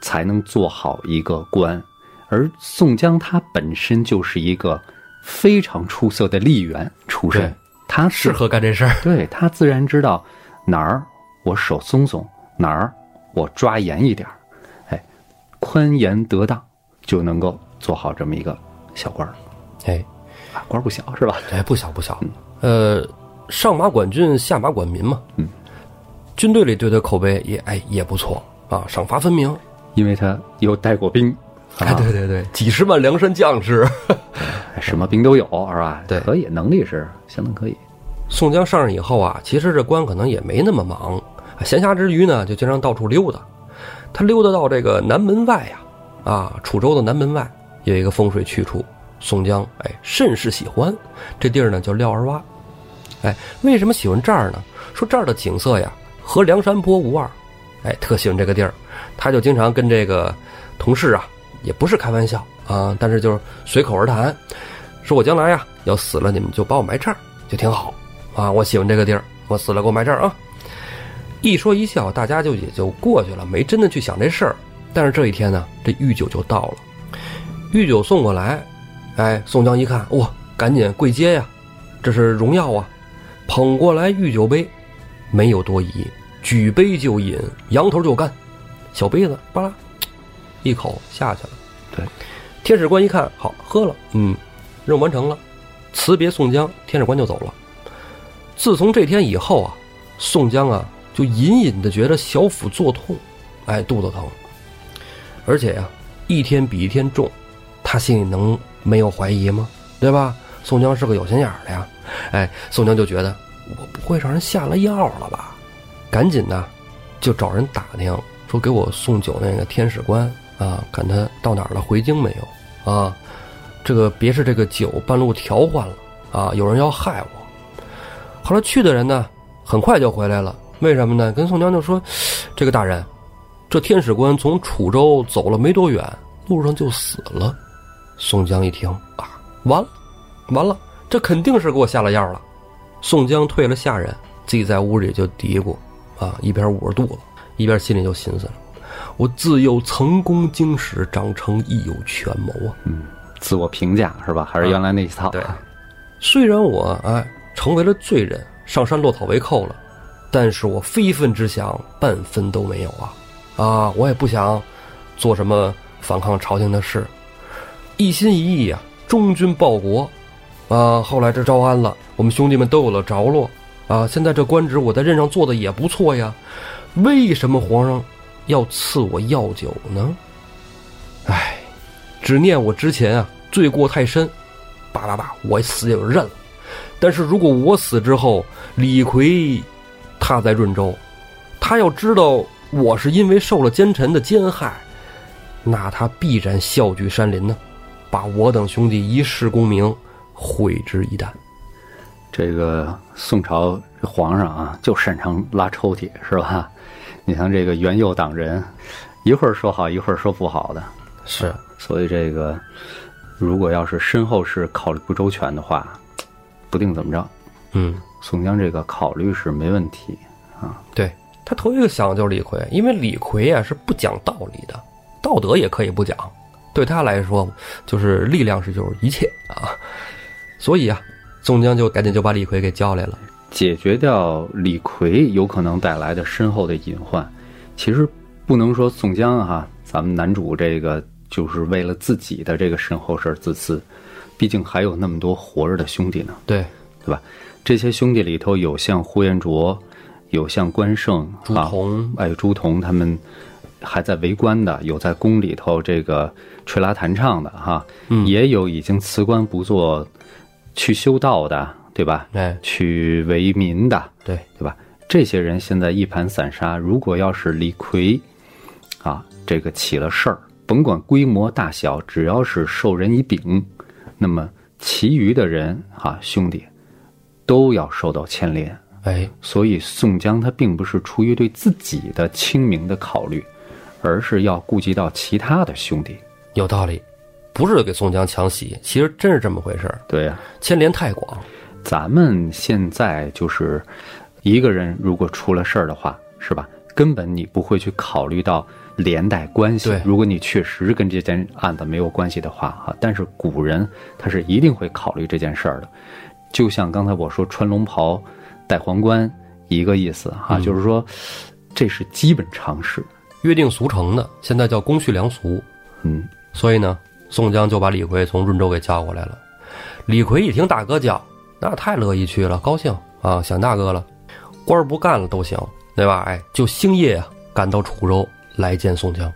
才能做好一个官。而宋江他本身就是一个非常出色的吏员出身，他适合干这事儿。对他自然知道哪儿我手松松，哪儿我抓严一点哎，宽严得当，就能够做好这么一个小官儿。哎，官不小是吧？哎，不小不小。呃，上马管军，下马管民嘛。嗯，军队里对他口碑也哎也不错啊，赏罚分明，因为他有带过兵。哎，对对对，几十万梁山将士，什么兵都有，是吧？对，可以，能力是相当可以。宋江上任以后啊，其实这官可能也没那么忙，闲暇之余呢，就经常到处溜达。他溜达到这个南门外呀，啊，楚州的南门外有一个风水去处，宋江哎甚是喜欢。这地儿呢叫廖儿洼，哎，为什么喜欢这儿呢？说这儿的景色呀和梁山坡无二，哎，特喜欢这个地儿。他就经常跟这个同事啊。也不是开玩笑啊，但是就是随口而谈，说我将来呀要死了，你们就把我埋这儿，就挺好啊。我喜欢这个地儿，我死了给我埋这儿啊。一说一笑，大家就也就过去了，没真的去想这事儿。但是这一天呢，这御酒就到了，御酒送过来，哎，宋江一看，哇，赶紧跪接呀这是荣耀啊！捧过来御酒杯，没有多疑，举杯就饮，扬头就干。小杯子巴拉，一口下去了。对，天使官一看，好喝了，嗯，任务完成了，辞别宋江，天使官就走了。自从这天以后啊，宋江啊就隐隐的觉得小腹作痛，哎，肚子疼，而且呀，一天比一天重，他心里能没有怀疑吗？对吧？宋江是个有心眼儿的呀，哎，宋江就觉得我不会让人下了药了吧？赶紧的，就找人打听，说给我送酒那个天使官啊，看他到哪儿了，回京没有？啊，这个别是这个酒半路调换了啊，有人要害我。后来去的人呢，很快就回来了，为什么呢？跟宋江就说，这个大人，这天使官从楚州走了没多远，路上就死了。宋江一听啊，完了。完了，这肯定是给我下了药了。宋江退了下人，自己在屋里就嘀咕，啊，一边捂着肚子，一边心里就寻思了：我自幼曾功经史，长成亦有权谋啊。嗯，自我评价是吧？还是原来那一套？对。虽然我哎成为了罪人，上山落草为寇了，但是我非分之想半分都没有啊！啊，我也不想做什么反抗朝廷的事，一心一意啊，忠君报国。啊，后来这招安了，我们兄弟们都有了着落，啊，现在这官职我在任上做的也不错呀，为什么皇上要赐我药酒呢？唉，只念我之前啊罪过太深，叭叭叭，我死也就认了。但是如果我死之后，李逵他在润州，他要知道我是因为受了奸臣的奸害，那他必然笑聚山林呢，把我等兄弟一世功名。毁之一旦。这个宋朝皇上啊，就擅长拉抽屉，是吧？你像这个元佑党人，一会儿说好，一会儿说不好的，是。所以这个，如果要是身后事考虑不周全的话，不定怎么着。嗯，宋江这个考虑是没问题啊。对他头一个想的就是李逵，因为李逵啊是不讲道理的，道德也可以不讲，对他来说就是力量是就是一切啊。所以啊，宋江就赶紧就把李逵给叫来了，解决掉李逵有可能带来的身后的隐患。其实不能说宋江哈，咱们男主这个就是为了自己的这个身后事自私，毕竟还有那么多活着的兄弟呢。对，对吧？这些兄弟里头有像呼延灼，有像关胜、朱仝，哎，朱仝他们还在为官的，有在宫里头这个吹拉弹唱的哈，也有已经辞官不做。去修道的，对吧？哎，去为民的，对对吧？这些人现在一盘散沙。如果要是李逵，啊，这个起了事儿，甭管规模大小，只要是受人以柄，那么其余的人啊，兄弟，都要受到牵连。哎，所以宋江他并不是出于对自己的清明的考虑，而是要顾及到其他的兄弟。有道理。不是给宋江抢喜，其实真是这么回事儿。对呀，牵连太广。咱们现在就是一个人，如果出了事儿的话，是吧？根本你不会去考虑到连带关系。对，如果你确实跟这件案子没有关系的话，哈，但是古人他是一定会考虑这件事儿的。就像刚才我说穿龙袍、戴皇冠一个意思哈，就是说这是基本常识，约定俗成的，现在叫公序良俗。嗯，所以呢。宋江就把李逵从润州给叫过来了。李逵一听大哥叫，那太乐意去了，高兴啊，想大哥了，官儿不干了都行，对吧？哎，就星夜啊，赶到楚州来见宋江。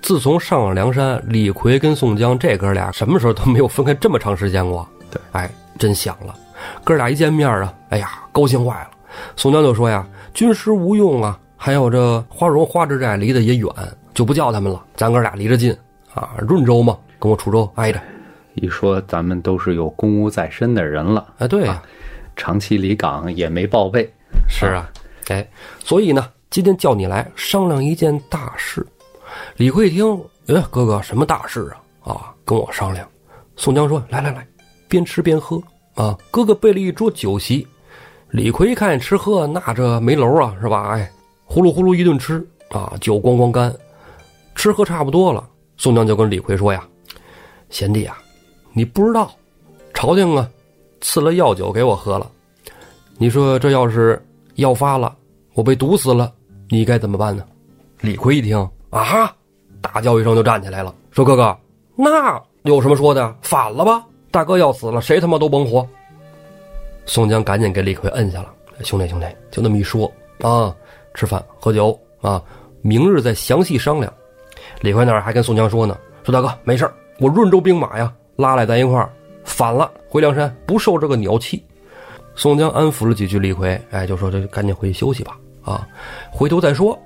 自从上了梁山，李逵跟宋江这哥俩什么时候都没有分开这么长时间过。对，哎，真想了，哥俩一见面啊，哎呀，高兴坏了。宋江就说呀：“军师无用啊，还有这花荣、花之寨离得也远，就不叫他们了。咱哥俩离着近啊，润州嘛。”跟我楚州挨着，一说咱们都是有公务在身的人了，哎，对呀，长期离岗也没报备，是啊，哎，所以呢，今天叫你来商量一件大事。李逵一听，哎，哥哥，什么大事啊？啊，跟我商量。宋江说：“来来来，边吃边喝啊。”哥哥备了一桌酒席。李逵一看吃喝，那这没楼啊，是吧？哎，呼噜呼噜一顿吃啊，酒咣咣干，吃喝差不多了。宋江就跟李逵说呀。贤弟啊，你不知道，朝廷啊，赐了药酒给我喝了。你说这要是药发了，我被毒死了，你该怎么办呢？”李逵一听啊，大叫一声就站起来了，说：“哥哥，那有什么说的？反了吧！大哥要死了，谁他妈都甭活。”宋江赶紧给李逵摁下了，兄弟兄弟，就那么一说啊，吃饭喝酒啊，明日再详细商量。李逵那儿还跟宋江说呢，说大哥没事我润州兵马呀拉来咱一块儿反了，回梁山不受这个鸟气。宋江安抚了几句李逵，哎，就说这赶紧回去休息吧，啊，回头再说。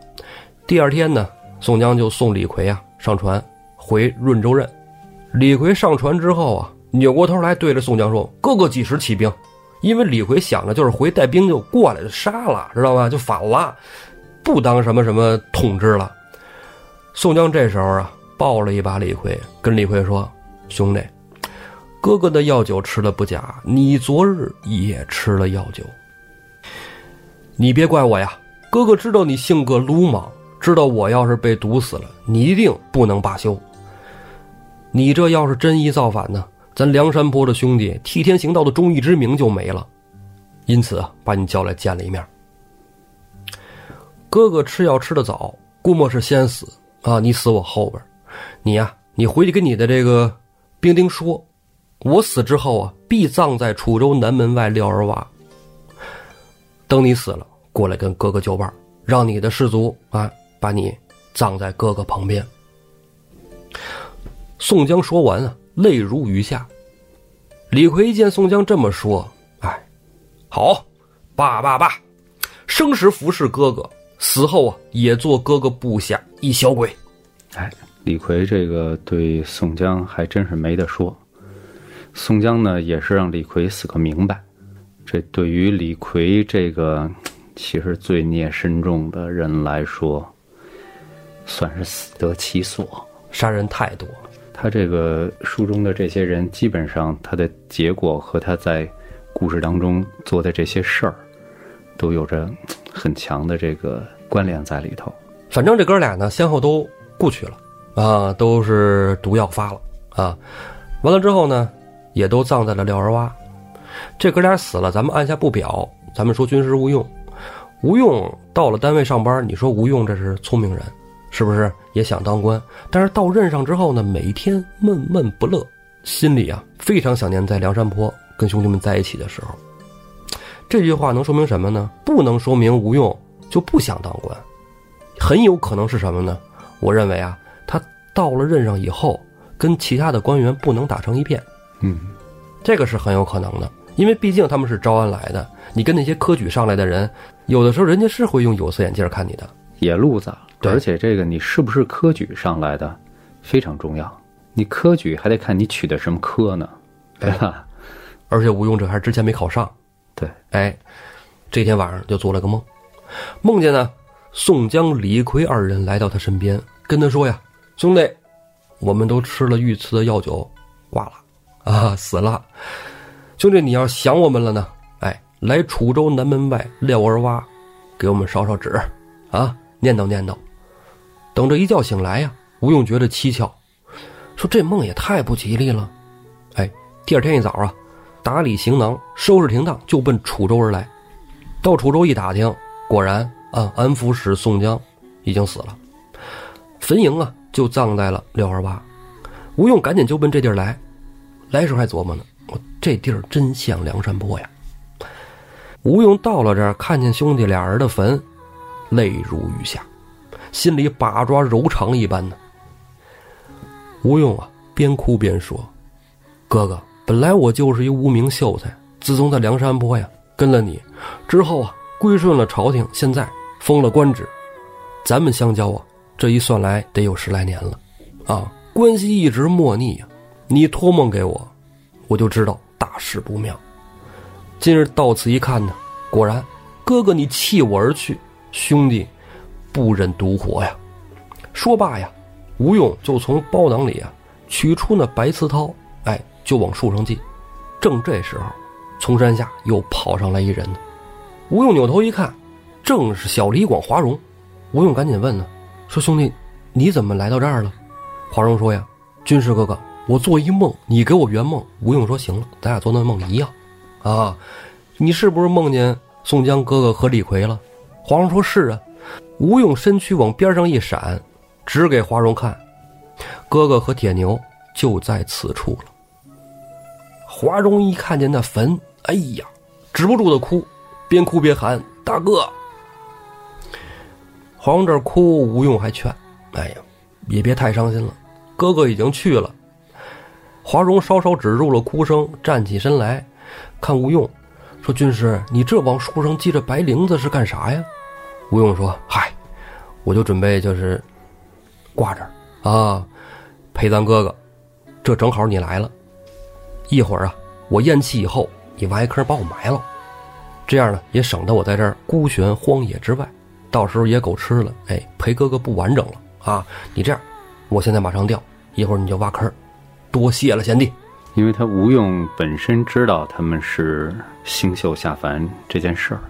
第二天呢，宋江就送李逵啊上船回润州任。李逵上船之后啊，扭过头来对着宋江说：“哥哥几时起兵？”因为李逵想着就是回带兵就过来就杀了，知道吧？就反了，不当什么什么统治了。宋江这时候啊，抱了一把李逵，跟李逵说：“兄弟，哥哥的药酒吃了不假，你昨日也吃了药酒。你别怪我呀，哥哥知道你性格鲁莽，知道我要是被毒死了，你一定不能罢休。你这要是真一造反呢，咱梁山泊的兄弟替天行道的忠义之名就没了。因此啊，把你叫来见了一面。哥哥吃药吃的早，估摸是先死。”啊！你死我后边，你呀，你回去跟你的这个兵丁说，我死之后啊，必葬在楚州南门外廖儿洼。等你死了，过来跟哥哥就伴，让你的士卒啊，把你葬在哥哥旁边。宋江说完啊，泪如雨下。李逵见宋江这么说，哎，好，罢罢罢，生时服侍哥哥。死后啊，也做哥哥部下一小鬼。哎，李逵这个对宋江还真是没得说。宋江呢，也是让李逵死个明白。这对于李逵这个其实罪孽深重的人来说，算是死得其所。杀人太多。他这个书中的这些人，基本上他的结果和他在故事当中做的这些事儿，都有着。很强的这个关联在里头，反正这哥俩呢，先后都故去了，啊，都是毒药发了啊，完了之后呢，也都葬在了廖儿洼。这哥俩死了，咱们按下不表，咱们说军师吴用，吴用到了单位上班，你说吴用这是聪明人，是不是也想当官？但是到任上之后呢，每天闷闷不乐，心里啊非常想念在梁山泊跟兄弟们在一起的时候。这句话能说明什么呢？不能说明吴用就不想当官，很有可能是什么呢？我认为啊，到了任上以后，跟其他的官员不能打成一片。嗯，这个是很有可能的，因为毕竟他们是招安来的，你跟那些科举上来的人，有的时候人家是会用有色眼镜看你的野路子。而且这个你是不是科举上来的非常重要，你科举还得看你取的什么科呢，对吧？而且吴用这还是之前没考上。对，哎，这天晚上就做了个梦，梦见呢，宋江、李逵二人来到他身边，跟他说呀：“兄弟，我们都吃了御赐的药酒，挂了，啊，死了。兄弟，你要想我们了呢，哎，来楚州南门外廖儿洼，给我们烧烧纸，啊，念叨念叨。等着一觉醒来呀，吴用觉得蹊跷，说这梦也太不吉利了。哎，第二天一早啊。”打理行囊，收拾停当，就奔楚州而来。到楚州一打听，果然啊，安抚使宋江已经死了，坟茔啊就葬在了六二八。吴用赶紧就奔这地儿来，来时候还琢磨呢，我这地儿真像梁山泊呀。吴用到了这儿，看见兄弟俩人的坟，泪如雨下，心里把抓柔肠一般呢。吴用啊，边哭边说：“哥哥。”本来我就是一无名秀才，自从在梁山泊呀跟了你之后啊，归顺了朝廷，现在封了官职，咱们相交啊，这一算来得有十来年了，啊，关系一直莫逆呀。你托梦给我，我就知道大事不妙。今日到此一看呢，果然，哥哥你弃我而去，兄弟不忍独活呀。说罢呀，吴用就从包囊里啊取出那白瓷绦，哎。就往树上进，正这时候，从山下又跑上来一人呢。吴用扭头一看，正是小李广华容。吴用赶紧问呢，说：“兄弟，你怎么来到这儿了？”华容说：“呀，军师哥哥，我做一梦，你给我圆梦。”吴用说：“行了，咱俩做那梦一样。”啊，你是不是梦见宋江哥哥和李逵了？”黄蓉说：“是啊。”吴用身躯往边上一闪，指给华容看：“哥哥和铁牛就在此处了。”华容一看见那坟，哎呀，止不住的哭，边哭边喊：“大哥！”黄蓉这哭，吴用还劝：“哎呀，也别太伤心了，哥哥已经去了。”华容稍稍止住了哭声，站起身来，看吴用，说：“军师，你这往树上系着白绫子是干啥呀？”吴用说：“嗨，我就准备就是挂这儿啊，陪咱哥哥。这正好你来了，一会儿啊，我咽气以后，你挖一坑把我埋了，这样呢也省得我在这儿孤悬荒野之外，到时候野狗吃了，哎，陪哥哥不完整了啊！你这样，我现在马上掉，一会儿你就挖坑。多谢了，贤弟。因为他吴用本身知道他们是星宿下凡这件事儿。”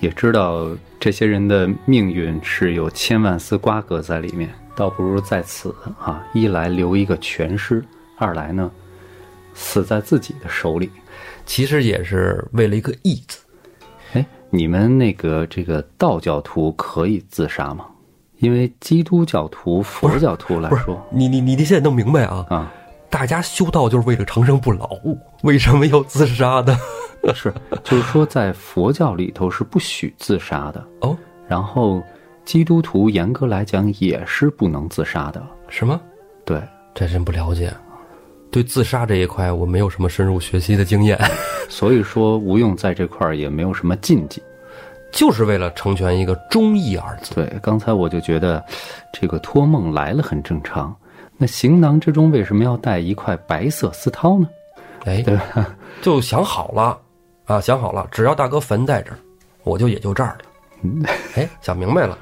也知道这些人的命运是有千万丝瓜葛在里面，倒不如在此啊，一来留一个全尸，二来呢，死在自己的手里，其实也是为了一个义字。哎，你们那个这个道教徒可以自杀吗？因为基督教徒、佛教徒来说，你你你你现在弄明白啊？啊，大家修道就是为了长生不老，为什么要自杀呢？是，就是说，在佛教里头是不许自杀的哦。然后，基督徒严格来讲也是不能自杀的，什么？对，这真不了解，对自杀这一块我没有什么深入学习的经验。所以说，吴用在这块也没有什么禁忌，就是为了成全一个忠义二字。对，刚才我就觉得，这个托梦来了很正常。那行囊之中为什么要带一块白色丝绦呢？哎，对，就想好了。啊，想好了，只要大哥坟在这儿，我就也就这儿了。哎，想明白了。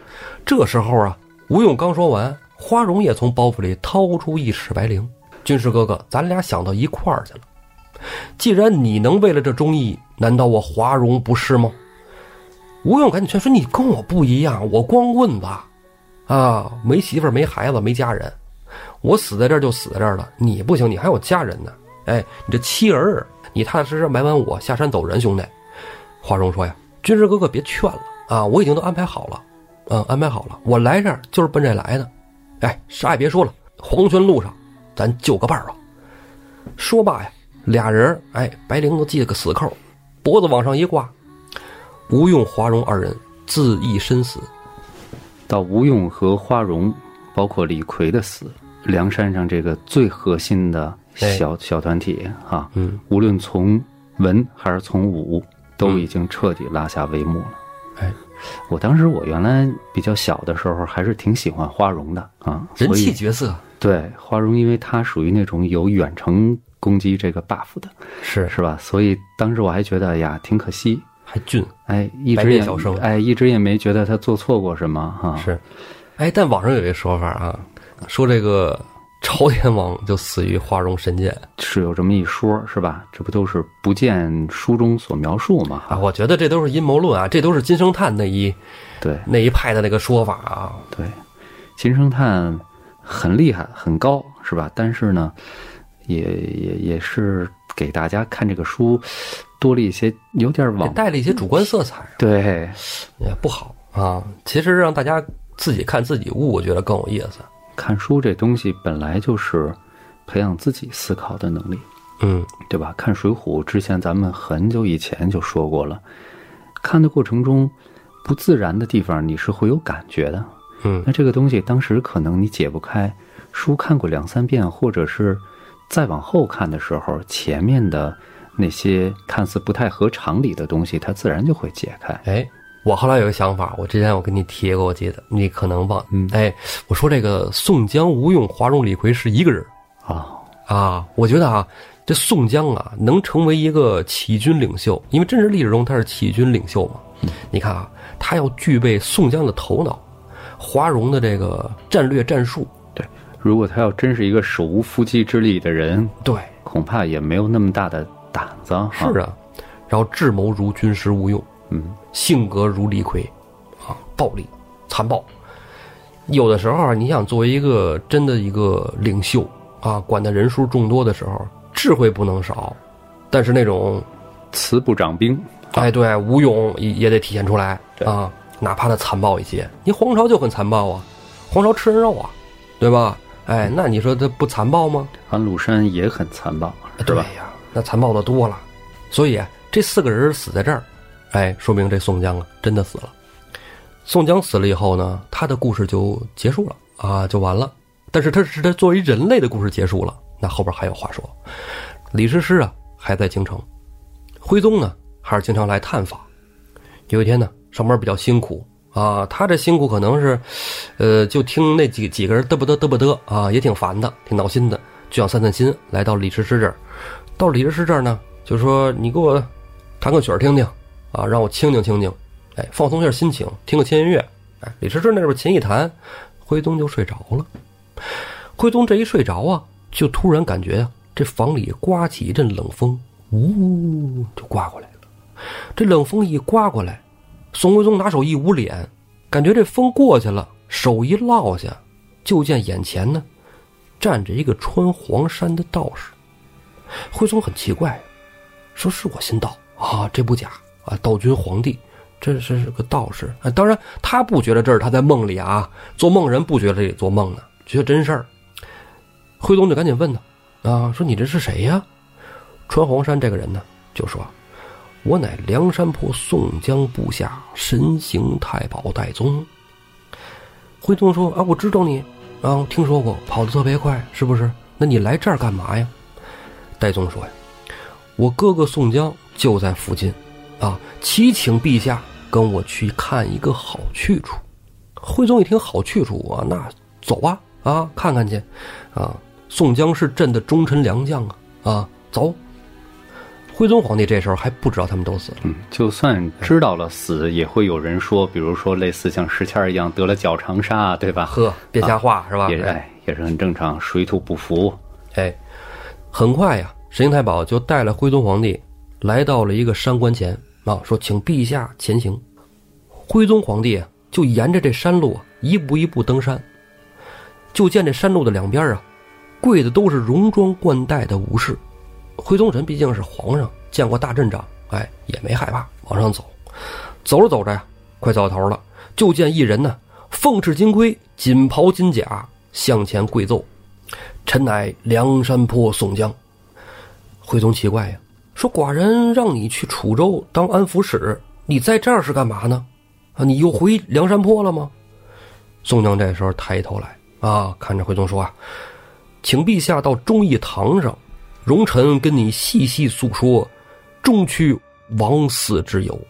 这时候啊，吴用刚说完，花荣也从包袱里掏出一尺白绫。军师哥哥，咱俩想到一块儿去了。既然你能为了这忠义，难道我华容不是吗？吴用赶紧劝说：“你跟我不一样，我光棍子，啊，没媳妇儿，没孩子，没家人，我死在这儿就死在这儿了。你不行，你还有家人呢。哎，你这妻儿。”你踏踏实实埋完我下山走人，兄弟。华容说呀：“军师哥哥别劝了啊，我已经都安排好了，嗯，安排好了，我来这儿就是奔这来的。哎，啥也别说了，黄泉路上咱就个伴儿吧。”说罢呀，俩人哎，白绫子系了个死扣，脖子往上一挂，吴用、华容二人自缢身死。到吴用和花荣，包括李逵的死，梁山上这个最核心的。小小团体哈，嗯，无论从文还是从武，都已经彻底拉下帷幕了。哎，我当时我原来比较小的时候，还是挺喜欢花荣的啊，人气角色。对花荣，因为他属于那种有远程攻击这个 buff 的，是是吧？所以当时我还觉得呀，挺可惜，还俊，哎，一直也小生，哎，一直也没觉得他做错过什么哈。是，哎，但网上有一说法啊，说这个。朝天王就死于花荣神剑，是有这么一说，是吧？这不都是不见书中所描述吗？啊，我觉得这都是阴谋论啊，这都是金圣叹那一对那一派的那个说法啊。对，金圣叹很厉害，很高，是吧？但是呢，也也也是给大家看这个书多了一些，有点往带了一些主观色彩，对，也不好啊。其实让大家自己看自己悟，我觉得更有意思。看书这东西本来就是培养自己思考的能力，嗯，对吧？看《水浒》之前，咱们很久以前就说过了。看的过程中，不自然的地方你是会有感觉的，嗯。那这个东西当时可能你解不开，书看过两三遍，或者是再往后看的时候，前面的那些看似不太合常理的东西，它自然就会解开。哎。我后来有个想法，我之前我跟你提过，我记得你可能忘。嗯，哎，我说这个宋江、吴用、华容、李逵是一个人啊啊！我觉得啊，这宋江啊，能成为一个起义军领袖，因为真实历史中他是起义军领袖嘛。你看啊，他要具备宋江的头脑，华容的这个战略战术。对，如果他要真是一个手无缚鸡之力的人，对，恐怕也没有那么大的胆子。是啊，然后智谋如军师吴用。嗯，性格如李逵，啊，暴力、残暴。有的时候啊，你想作为一个真的一个领袖啊，管的人数众多的时候，智慧不能少，但是那种慈不掌兵，哎，对，武勇也也得体现出来啊，哪怕他残暴一些，你皇朝就很残暴啊，皇朝吃人肉啊，对吧？哎，那你说他不残暴吗？安禄山也很残暴，是吧？对呀，那残暴的多了。所以这四个人死在这儿，哎，说明这宋江啊真的死了。宋江死了以后呢，他的故事就结束了啊，就完了。但是他是他作为人类的故事结束了，那后边还有话说。李师师啊还在京城，徽宗呢还是经常来探访。有一天呢，上班比较辛苦啊，他这辛苦可能是，呃，就听那几几个人嘚不嘚嘚不嘚啊，也挺烦的，挺闹心的，就想散散心，来到李师师这儿。到李师师这儿呢，就说你给我弹个曲儿听听啊，让我清静清静，哎，放松一下心情，听个轻音乐。哎，李师师那边琴一弹，徽宗就睡着了。徽宗这一睡着啊，就突然感觉呀、这房里刮起一阵冷风，呜，就刮过来了。这冷风一刮过来，宋徽宗拿手一捂脸，感觉这风过去了，手一落下，就见眼前呢站着一个穿黄衫的道士。徽宗很奇怪，说是我新到啊，这不假啊，道君皇帝，这是个道士啊。当然，他不觉得这是他在梦里啊，做梦人不觉得这里做梦呢，觉得真事儿。徽宗就赶紧问他啊，说你这是谁呀？穿黄衫这个人呢，就说：“我乃梁山泊宋江部下神行太保戴宗。”徽宗说：“啊，我知道你啊，听说过，跑得特别快，是不是？那你来这儿干嘛呀？”戴宗说：“呀，我哥哥宋江就在附近，啊，祈请陛下跟我去看一个好去处。”徽宗一听好去处啊，那走啊啊，看看去，啊，宋江是朕的忠臣良将啊啊，走。徽宗皇帝这时候还不知道他们都死了，嗯，就算知道了死，也会有人说，比如说类似像石谦一样得了脚长沙，对吧？呵，别瞎话、是吧？也是哎，也是很正常，水土不服。哎，很快呀，神行太保就带了徽宗皇帝来到了一个山关前啊，说请陛下前行。徽宗皇帝啊，就沿着这山路啊，一步一步登山。就见这山路的两边啊，跪的都是戎装冠带的武士。徽宗臣毕竟是皇上，见过大阵仗，哎，也没害怕，往上走。走着走着呀，快走到头了，就见一人呢，凤翅金盔，锦袍金甲，向前跪奏。臣乃梁山泊宋江。徽宗奇怪呀，说寡人让你去楚州当安抚使，你在这儿是干嘛呢？啊，你又回梁山泊了吗？宋江这时候抬头来啊，看着徽宗说啊，请陛下到忠义堂上，容臣跟你细细诉说终去枉死之由。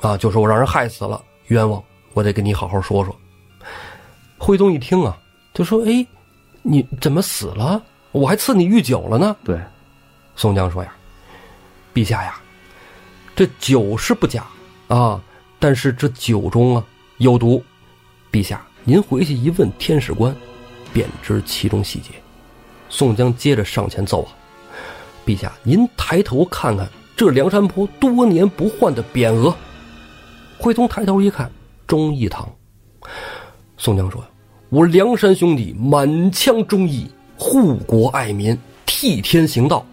啊，就说我让人害死了，冤枉，我得跟你好好说说。徽宗一听啊，就说：“哎，你怎么死了？我还赐你御酒了呢。对，”宋江说：“呀，陛下呀，这酒是不假啊，但是这酒中啊有毒。陛下，您回去一问天使官，便知其中细节。”宋江接着上前奏啊：“陛下，您抬头看看这梁山泊多年不换的匾额。”徽宗抬头一看，忠义堂。宋江说：“我梁山兄弟满腔忠义，护国爱民，替天行道。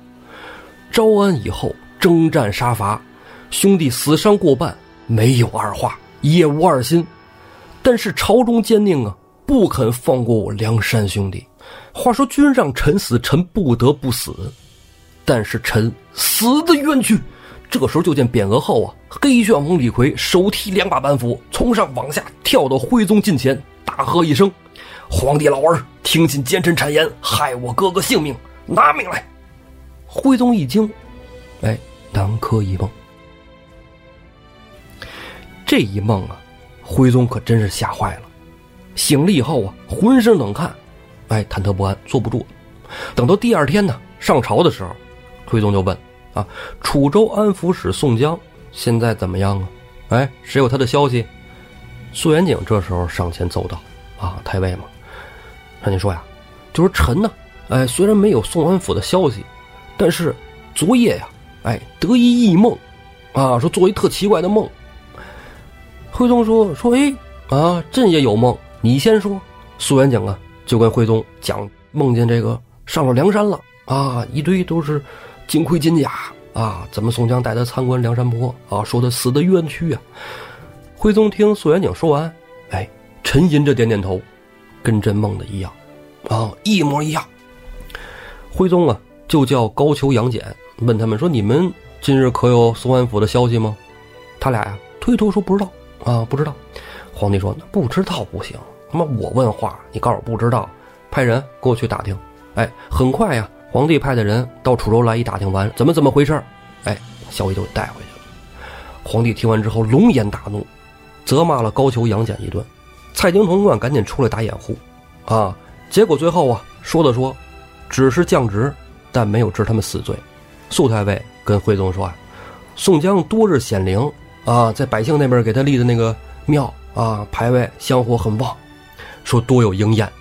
招安以后，征战杀伐，兄弟死伤过半，没有二话，也无二心。但是朝中奸佞啊，不肯放过我梁山兄弟。话说君让臣死，臣不得不死，但是臣死的冤屈。”这个时候就见匾额后啊，黑旋风李逵手提两把板斧，从上往下跳到徽宗近前，大喝一声：“皇帝老儿，听信奸臣谗言，害我哥哥性命，拿命来！”徽宗一惊，哎，南柯一梦。这一梦啊，徽宗可真是吓坏了。醒了以后啊，浑身冷汗，哎，忐忑不安，坐不住。等到第二天呢，上朝的时候，徽宗就问。啊，楚州安抚使宋江现在怎么样啊？哎，谁有他的消息？苏元景这时候上前奏道：“啊，太尉嘛，那你说呀，就是臣呢，哎，虽然没有宋安抚的消息，但是昨夜呀，哎，得一异梦，啊，说做一特奇怪的梦。”徽宗说：“说，哎，啊，朕也有梦，你先说。”苏元景啊，就跟徽宗讲，梦见这个上了梁山了，啊，一堆都是。金盔金甲啊，怎么宋江带他参观梁山泊啊？说他死的冤屈啊。徽宗听苏元景说完，哎，沉吟着点点头，跟真梦的一样，啊，一模一样。徽宗啊，就叫高俅、杨戬，问他们说：“你们今日可有宋安府的消息吗？”他俩呀，推脱说不知道啊，不知道。皇帝说：“那不知道不行，他妈我问话，你告诉我不知道，派人给我去打听。”哎，很快呀，皇帝派的人到楚州来一打听完，怎么怎么回事哎，消息就带回去了。皇帝听完之后龙颜大怒，责骂了高俅、杨戬一顿。蔡京、童贯赶紧出来打掩护，啊，结果最后啊，说的说。只是降职，但没有治他们死罪。苏太尉跟徽宗说：“啊，宋江多日显灵啊，在百姓那边给他立的那个庙啊，牌位香火很旺，说多有应验。”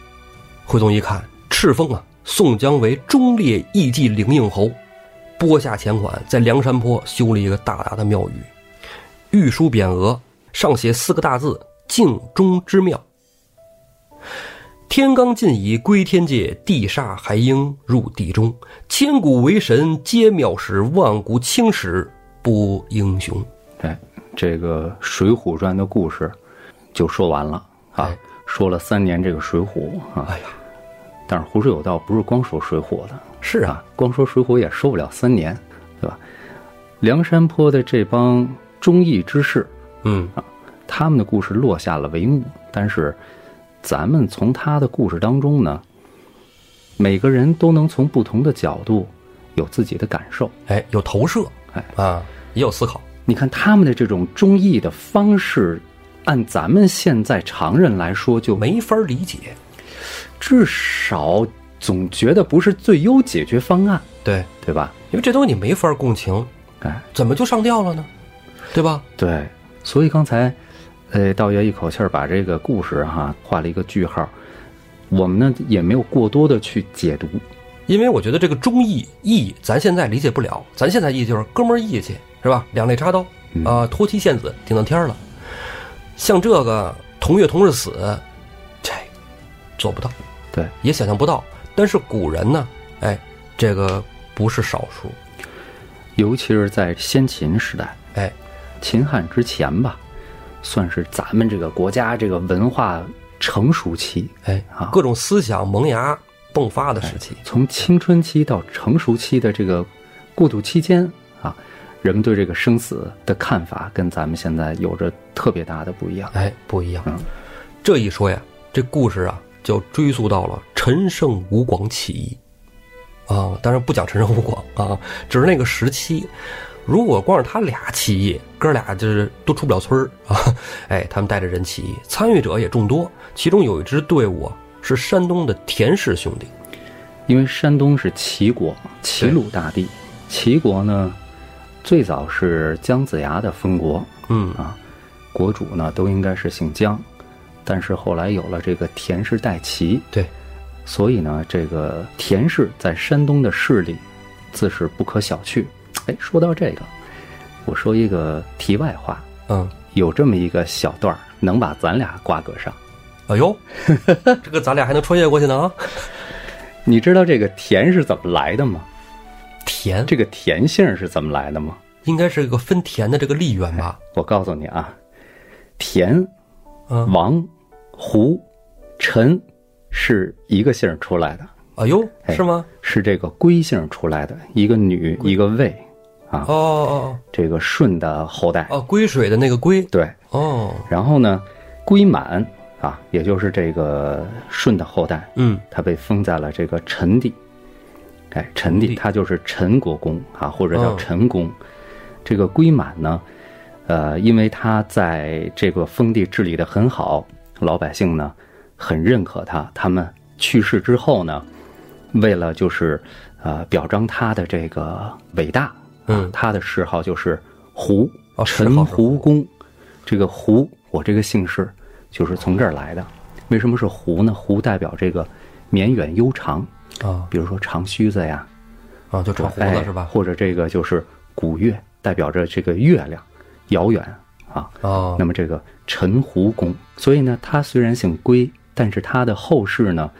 徽宗一看，敕封啊，宋江为忠烈义济灵应侯，拨下钱款，在梁山坡修了一个大大的庙宇，御书匾额上写四个大字：“敬忠之庙。”天罡尽已归天界，地煞还应入地中。千古为神皆妙史，万古青史播英雄。哎，这个《水浒传》的故事就说完了啊，说了三年这个《水浒》啊。哎呀，但是胡说有道，不是光说《水浒》的。是啊，光说《水浒》也说不了三年，对吧？梁山坡的这帮忠义之士，嗯啊，他们的故事落下了帷幕，但是。咱们从他的故事当中呢，每个人都能从不同的角度有自己的感受，哎，有投射，哎啊，也有思考。你看他们的这种忠义的方式，按咱们现在常人来说就没法理解，至少总觉得不是最优解决方案，对对吧？因为这东西你没法共情，哎，怎么就上吊了呢？对吧？对，所以刚才。呃，道爷一口气儿把这个故事哈画了一个句号，我们呢也没有过多的去解读，因为我觉得这个忠义义咱现在理解不了，咱现在义就是哥们儿义气是吧？两肋插刀啊，托妻献子顶到天了，像这个同月同日死，这做不到，对，也想象不到。但是古人呢，哎，这个不是少数，尤其是在先秦时代，哎，秦汉之前吧。算是咱们这个国家这个文化成熟期，哎啊，各种思想萌芽迸发的时期。从青春期到成熟期的这个过渡期间啊，人们对这个生死的看法跟咱们现在有着特别大的不一样。哎，不一样。嗯，这一说呀，这故事啊就追溯到了陈胜吴广起义啊。当然不讲陈胜吴广啊，只是那个时期。如果光是他俩起义，哥俩就是都出不了村儿啊！哎，他们带着人起义，参与者也众多。其中有一支队伍是山东的田氏兄弟，因为山东是齐国，齐鲁大地。齐国呢，最早是姜子牙的封国，嗯啊，国主呢都应该是姓姜，但是后来有了这个田氏代齐，对，所以呢，这个田氏在山东的势力自是不可小觑。哎，说到这个，我说一个题外话，嗯，有这么一个小段儿能把咱俩瓜葛上。哎呦，这个咱俩还能穿越过去呢啊！你知道这个田是怎么来的吗？田，这个田姓是怎么来的吗？应该是一个分田的这个利源吧？我告诉你啊，田、嗯，王、胡、陈是一个姓出来的。哎呦，是吗？是这个龟姓出来的，一个女，一个魏，啊，哦哦这个舜的后代，哦，归水的那个归，对，哦，然后呢，龟满啊，也就是这个舜的后代，嗯，他被封在了这个陈地，哎，陈帝，他就是陈国公啊，或者叫陈公。这个龟满呢，呃，因为他在这个封地治理的很好，老百姓呢很认可他。他们去世之后呢。为了就是，呃，表彰他的这个伟大，嗯，他的谥号就是胡，哦，陈胡公。这个胡，我这个姓氏就是从这儿来的。为什么是胡呢？胡代表这个绵远悠长啊，比如说长须子呀，啊，就长胡子是吧？或者这个就是古月，代表着这个月亮遥远啊。哦，那么这个陈胡公，所以呢，他虽然姓归，但是他的后世呢。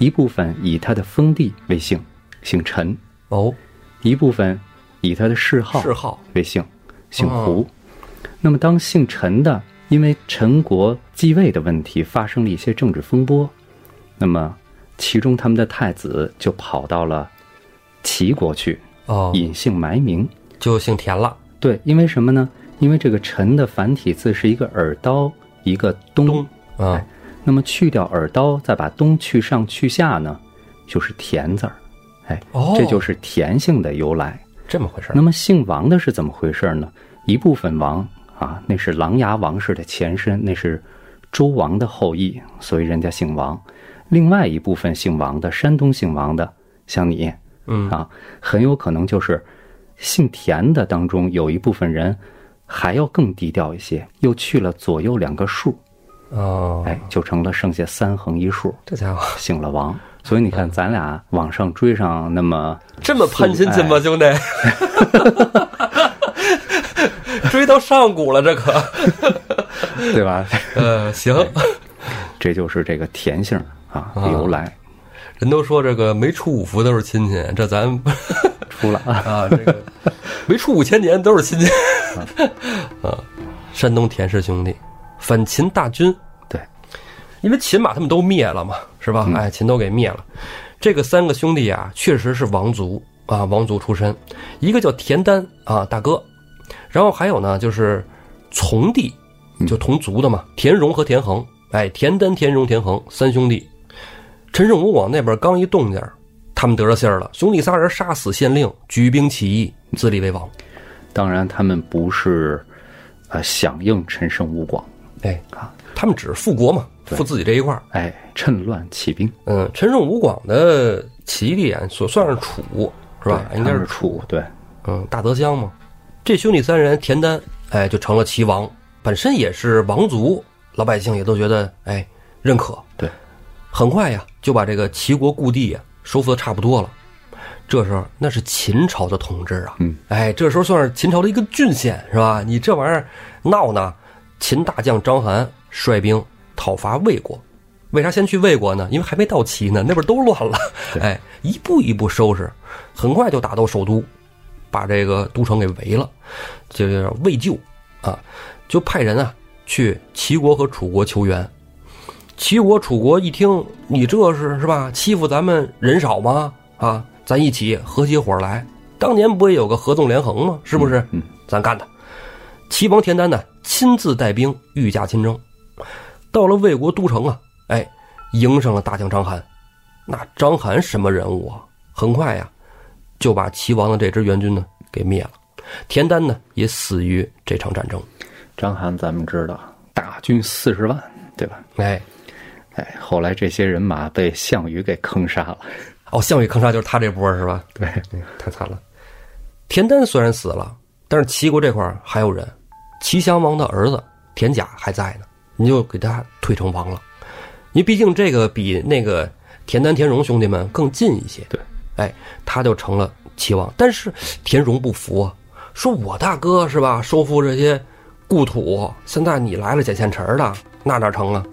一部分以他的封地为姓，姓陈；哦，一部分以他的谥号谥号为姓，姓哦胡。那么当姓陈的，因为陈国继位的问题发生了一些政治风波，那么其中他们的太子就跑到了齐国去，哦，隐姓埋名。就姓田了。对，因为什么呢？因为这个陈的繁体字是一个耳刀，一个东。东啊，那么去掉耳刀，再把东去上去下呢，就是田字儿。哎，哦这就是田姓的由来。这么回事儿那么姓王的是怎么回事呢？一部分王啊，那是琅琊王氏的前身，那是周王的后裔，所以人家姓王。另外一部分姓王的，山东姓王的，像你嗯啊，很有可能就是姓田的当中有一部分人还要更低调一些，又去了左右两个数，哦，哎，就成了剩下三横一竖，这家伙姓了王。所以你看，咱俩往上追上那么这么攀亲戚吗，哎兄弟？追到上古了，这可。对吧？呃，行，这就是这个田姓啊的由来。人都说这个没出五福都是亲戚，这咱 出了啊，啊，这个没出五千年都是亲戚。啊，山东田氏兄弟反秦大军，对，因为秦把他们都灭了嘛，是吧？哎，秦都给灭了。这个三个兄弟啊，确实是王族啊，王族出身。一个叫田丹啊，大哥，然后还有呢，就是从弟，就同族的嘛，田荣和田横。哎，田丹、田荣、田横三兄弟。陈胜吴广那边刚一动静，他们得着信儿了，兄弟仨人杀死县令，举兵起义，自立为王。当然他们不是呃响应陈胜吴广，哎，他们只是复国嘛，复自己这一块儿。哎，趁乱起兵，嗯，陈胜吴广的起点所算是楚，是吧？应该是楚，对，嗯，大泽乡嘛。这兄弟三人，田丹，哎，就成了齐王，本身也是王族，老百姓也都觉得哎认可。对，很快呀，就把这个齐国故地呀收复的差不多了。这时候那是秦朝的统治啊，嗯，哎，这时候算是秦朝的一个郡县，是吧？你这玩意儿闹呢，秦大将章邯率兵讨伐魏国，为啥先去魏国呢？因为还没到齐呢，那边都乱了，哎，一步一步收拾，很快就打到首都，把这个都城给围了，这就叫魏救啊，就派人啊去齐国和楚国求援。齐国、楚国一听，你这是是吧？欺负咱们人少吗？啊，咱一起合起伙来。当年不也有个合纵连横吗？是不是？嗯，咱干他。齐王田丹呢，亲自带兵御驾亲征，到了魏国都城啊，哎，迎上了大将章邯。那章邯什么人物啊？很快呀，就把齐王的这支援军呢给灭了。田丹呢也死于这场战争。章邯咱们知道，大军四十万，对吧？哎，哎，后来这些人马被项羽给坑杀了，哦，项羽坑杀就是他这波是吧？对，太惨了。田丹虽然死了，但是齐国这块还有人，齐襄王的儿子田甲还在呢，你就给他推成王了。因为毕竟这个比那个田丹、田荣兄弟们更近一些。对，哎，他就成了齐王。但是田荣不服啊，说我大哥是吧，收复这些故土，现在你来了捡现成的，那哪成啊？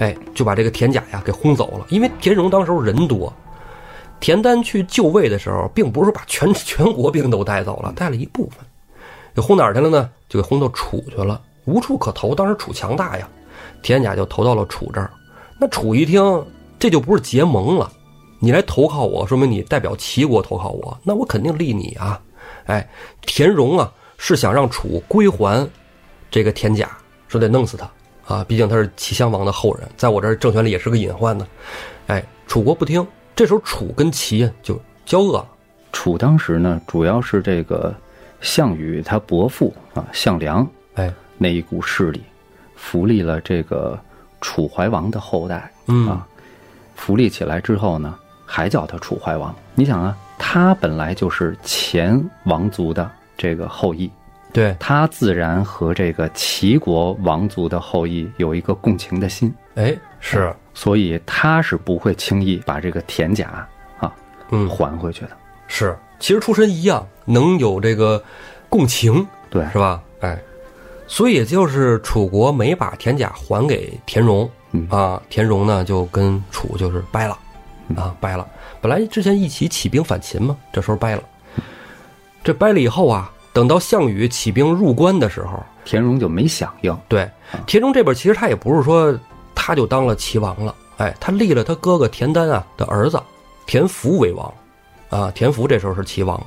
哎，就把这个田甲呀给轰走了。因为田荣当时候人多，田丹去就位的时候，并不是把全 全国兵都带走了，带了一部分，给轰哪儿去了呢？就给轰到楚去了，无处可投。当时楚强大呀，田甲就投到了楚这儿。那楚一听，这就不是结盟了，你来投靠我，说明你代表齐国投靠我，那我肯定立你啊！哎，田荣啊，是想让楚归还这个田甲，说得弄死他啊，毕竟他是齐襄王的后人，在我这儿政权里也是个隐患呢。哎，楚国不听，这时候楚跟齐就交恶了。楚当时呢，主要是这个项羽他伯父啊项梁哎，那一股势力，扶立了这个楚怀王的后代嗯啊，扶立起来之后呢，还叫他楚怀王。你想啊，他本来就是前王族的这个后裔，对，他自然和这个齐国王族的后裔有一个共情的心，哎，是，所以他是不会轻易把这个田甲啊嗯，还回去的。是，其实出身一样，能有这个共情，对，是吧？哎，所以也就是楚国没把田甲还给田荣，嗯。啊，田荣呢就跟楚就是掰了，啊，掰了。本来之前一起起兵反秦嘛，这时候掰了。这掰了以后啊，等到项羽起兵入关的时候，田荣就没响应。对田荣这边其实他也不是说他就当了齐王了，哎，他立了他哥哥田丹啊的儿子田福为王，啊，田福这时候是齐王。